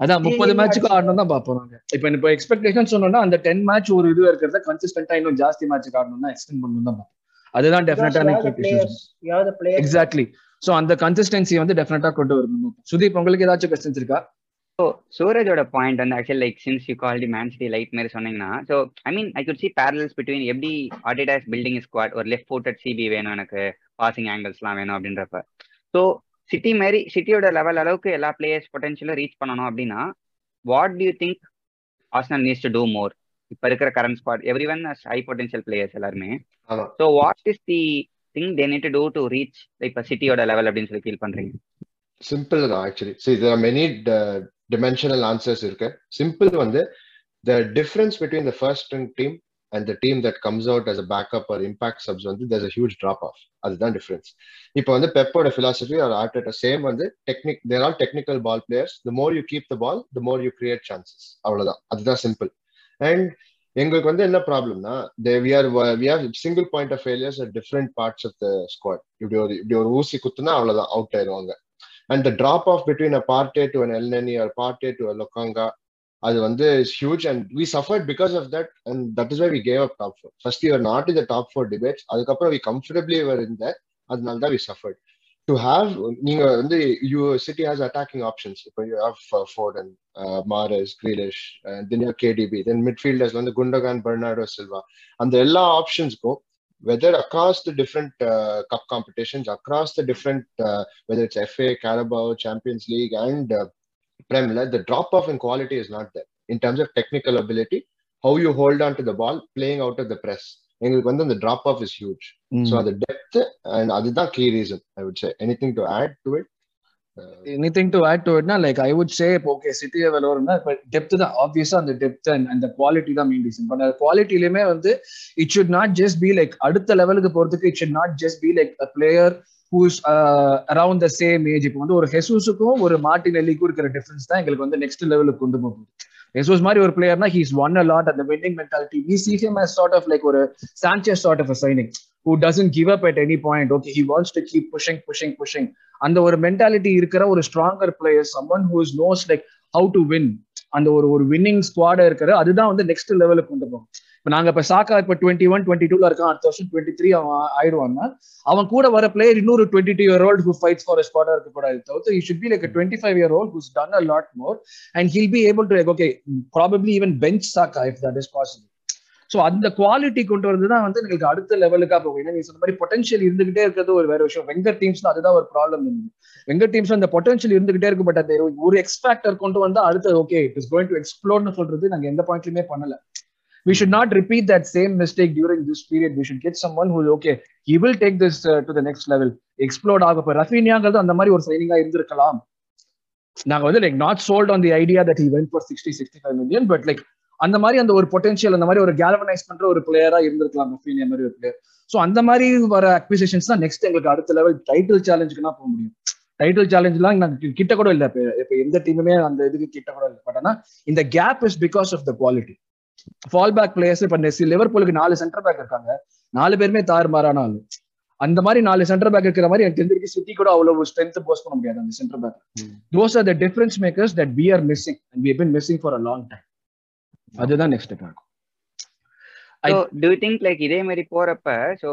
அதான் முப்பது மேட்சுக்கு அடிச்சு- ஆடணும் தான் பார்ப்போம் நாங்க. இப்ப இப்போ எக்ஸ்பெக்டேஷன் சொன்னோம்னா அந்த டென் மேட்ச் ஒரு இது இருக்கிறத கன்சிஸ்டன்டா இன்னும் ஜாஸ்தி மேட்சுக்கு ஆடணும் தான் எக்ஸ்டெண்ட் பண்ணணும் தான் பார்ப்போம். அதுதான் டெஃபினட்டான players? எக்ஸாக்ட்லி சோ அந்த கன்சிஸ்டன்சி வந்து டெஃபினட்டா கொண்டு வரணும். சுதீப் உங்களுக்கு ஏதாச்சும் கொஸ்டின்ஸ் இருக்கா? ஸோ சூரஜோட பாயிண்ட் வந்து actually like since you call the Man City lite மாதிரி சொன்னீங்கன்னா so I mean I could see parallels between எப்படி ஆர்டிடாஸ் பில்டிங் ஸ்குவாட் ஒரு லெஃப்ட் ஃபுட்டட் சிபி வேணும் எனக்கு பாசிங் ஆங்கிள்ஸ்லாம் வேணும் அப்படின்றப்ப. ஸோ சிட்டி மாதிரி சிட்டியோட லெவல் அளவுக்கு எல்லா பிளேயர்ஸ் பொட்டன்ஷியலும் ரீச் பண்ணணும் அப்படின்னா what do you think Arsenal needs to do more இப்போ இருக்கிற current squad everyone high potential players எல்லாருமே. So what is the thing they need to do to reach இப்போ சிட்டியோட லெவல் அப்படின்னு சொல்லி ஃபீல் பண்றீங்க? சிம்பிள் தான் actually there are many uh, dimensional answers இருக்கு. சிம்பிள் வந்து the difference between the first string team and the team that comes out as a backup or impact வந்து there's a huge drop of அதுதான் difference இப்போ வந்து பெப்போட philosophy or Arteta same வந்து technique they're all technical ball players the more you keep the ball the more you create chances அவ்வளவுதான். அதுதான் simple and எங்களுக்கு வந்து என்ன ப்ராப்ளம்னா we are we are single point of failures different parts of the squad இப்படி ஒரு இப்படி ஒரு ஊசி குத்துனா அவ்வளவுதான். அவுட் ஆயிடுவாங்க and the drop off between a Partey to an Elneny or Partey to a Lokonga அது வந்து huge and we suffered because of that and that is why we gave up top four first you're not in the top four debates அதுக்கப்புறம் we comfortably were இந்த அதனால தான் we suffered to have நீங்க வந்து you City has attacking options இப்போ you have fort and Mahrez Grealish then KDB then midfielders வந்து Gundogan Bernardo Silva அந்த எல்லா ஆப்ஷன்ஸ்க்கும் whether across the different uh, cup competitions, across the different, uh, whether it's FA, Carabao, Champions League, and uh, Premier, the drop off in quality is not there in terms of technical ability, how you hold on to the ball, playing out of the press. எங்களுக்கு வந்து அந்த drop off is huge so அது depth and அதுதான் key reason I would say anything to add to it Anything to add to இட்னா like I would say இப்போ okay City விளையாடுறோம்னா இப்போ depth தான் ஆப்வியஸா அந்த டெப்த் அண்ட் அந்த குவாலிட்டி தான் மெயின் ரீசன் பட் அந்த குவாலிட்டிலுமே வந்து it should not just be like அடுத்த லெவலுக்கு போறதுக்கு it should not just be like a player who's around the same age இப்போ வந்து ஒரு ஹெசூஸுக்கும் ஒரு மார்டின் எல்லிக்கும் இருக்கிற டிஃபரன்ஸ் தான் எங்களுக்கு வந்து நெக்ஸ்ட் லெவலுக்கு கொண்டு போகுது. ஹெசூஸ் மாதிரி ஒரு பிளேயர்னா ஹீஸ் ஒன் அ லாட் அந்த winning mentality we see him sort of like ஒரு chances sort of a signing who doesn't give up at any point. Okay he wants to keep pushing pushing pushing. அந்த ஒரு mentality இருக்கிற ஒரு stronger player someone who's knows like how to win அந்த ஒரு ஒரு winning ஸ்குவாட இருக்கிற அதுதான் வந்து நெக்ஸ்ட் லெவலுக்கு கொண்டு போகும். இப்போ நாங்க இப்ப சாக்கா இப்போ டுவெண்ட்டி ஒன் டுவெண்ட்டி டூல இருக்கான். அடுத்த வருஷம் டுவெண்ட்டி த்ரீ அவன் ஆயிடுவான்னா அவன் கூட வர பிளேயர் இன்னொரு twenty two year old who fights for ஸ்பாட்டா இருக்க கூடாது. தவிர்த்து you should be like twenty five year old who's done a lot more and he'll be able to okay probably even bench Saka if that is possible so அந்த quality கொண்டு வந்து தான் வந்து எங்களுக்கு அடுத்த லெவலுக்காக போகும். ஏன்னா நீ சொன்ன மாதிரி பொட்டன்ஷியல் இருந்துகிட்டே இருக்கிறது ஒரு வேற விஷயம். வெங்கர் டீம்ஸ்ல அதுதான் ஒரு ப்ராப்ளம் வெங்கர் டீம்ஸ் அந்த பொட்டன்ஷியல் இருந்துகிட்டே இருக்கு பட் அந்த ஒரு எக்ஸ்பேக்டர் கொண்டு வந்தா அடுத்து okay it is going to எக்ஸ்ப்ளோர்னு சொல்றது நாங்க எந்த பாயிண்ட்லயுமே பண்ணல. We should not repeat that same mistake during this period. We should get someone who, okay, he will take this uh, to the next level. Explode ஆக போய் ரஃபீனியாங்கிறது அந்த மாதிரி ஒரு சைனிங்கா இருந்திருக்கலாம். நாங்க வந்து like not sold on the idea that he went for sixty sixty five million but like அந்த மாதிரி அந்த ஒரு பொட்டன்ஷியல் அந்த மாதிரி ஒரு கேல்வனைஸ் பண்ற ஒரு பிளேயரா இருந்திருக்கலாம் ரஃபீனியா மாதிரி ஒரு பிளேயர் ஸோ அந்த மாதிரி வர அக்விசிஷன்ஸ் தான் நெக்ஸ்ட் எங்களுக்கு அடுத்த லெவல் டைட்டில் சேலஞ்சுக்குனா போக முடியும். டைட்டில் சேலஞ்ச்லாம் நாங்கள் கிட்ட கூட இல்லை. இப்போ இப்போ எந்த டீமுமே அந்த இதுக்கு கிட்ட கூட இல்லை. பட் ஆனால் இந்த gap is because of the quality fall back players இப்ப லிவர்பூலுக்கு நாலு சென்டர் பேக் இருக்காங்க. நாலு பேருமே தாறுமாறான ஆளு. அந்த மாதிரி நாலு சென்டர் பேக் இருக்கிற மாதிரி எனக்கு தெரிஞ்சிருக்கு சிட்டி கூட அவ்வளவு ஸ்ட்ரென்த் போஸ்ட் பண்ண முடியாது அந்த centre back those are the difference makers that we are missing and we been missing for a long time அதுதான் நெக்ஸ்ட் இருக்கும் ஸோ டூ திங்க் லைக் இதே மாதிரி போறப்ப ஸோ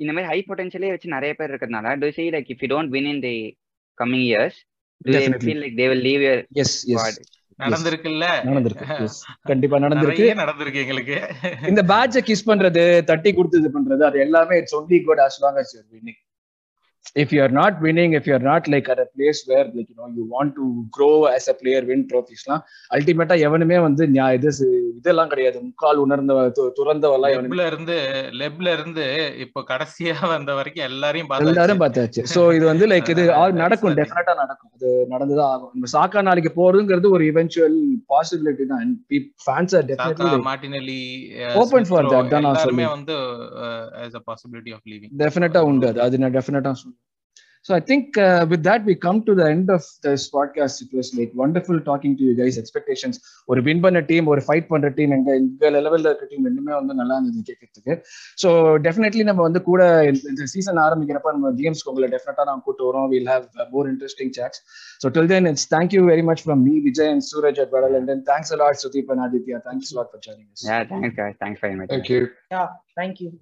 இந்த மாதிரி ஹை பொட்டன்ஷியலே வச்சு நிறைய பேர் இருக்கிறதுனால do see like if you don't win in the coming years like they will leave your yes yes நடந்திருக்குல்ல? நடந்திருக்கு. கண்டிப்பா நடந்திருக்கு. நடந்திருக்கு எங்களுக்கு. இந்த பேட்ச கிஸ் பண்றது தட்டி கொடுத்து இது பண்றது அது எல்லாமே it's only good as long as you're winning if you are not winning if you are not like at a place where like you know you want to grow as a player win trophiesலாம் அல்டிமேட்டா எவனுமே வந்து இது இதெல்லாம் கிடையாது. முக்கால் உணர்ந்த துறந்தவெல்லாம் லெப்ல இருந்து லெப்ல இருந்து இப்ப கடைசியா வந்த வரைக்கும் எல்லாரையும் எல்லாரும் பார்த்தாச்சு. சோ இது வந்து லைக் இது நடக்கும் டெஃபினட்டா நடக்கும். அது நடந்துதான் ஆகும். நம்ம சாக்கா நாளைக்கு போறதுங்கிறது ஒரு இவென்ச்சுவல் பாசிபிலிட்டி தான். Fans are definitely Martinelli open for that தான் நான் எல்லாருமே வந்து as a possibility of leaving. டெஃபினட்டா உண்டு அது. அது நான் டெஃபினட்டா சொல்றேன் So I think uh, with that we come to the end of this podcast. It was like wonderful talking to you guys. Expectations ஒரு வின் பண்ண டீம் ஒரு ஃபைட் பண்ற டீம் எங்க எங்க லெவல்ல இருக்க டீம் ரெண்டுமே வந்து நல்லா இருந்தது கேட்கறதுக்கு ஸோ டெஃபினெட்லி நம்ம வந்து கூட இந்த சீசன் ஆரம்பிக்கிறப்ப நம்ம கேம்ஸ்க்கு உங்களை டெஃபினட்டா நான் கூட்டு வரோம் will have more interesting chats so till then it's thank you very much from me Vijay and Suraj at வடல் and then thanks a lot Sudeep and Aditya thanks lot for joining Yeah, thanks guys. Thanks very much. Thank you. Yeah, thank you.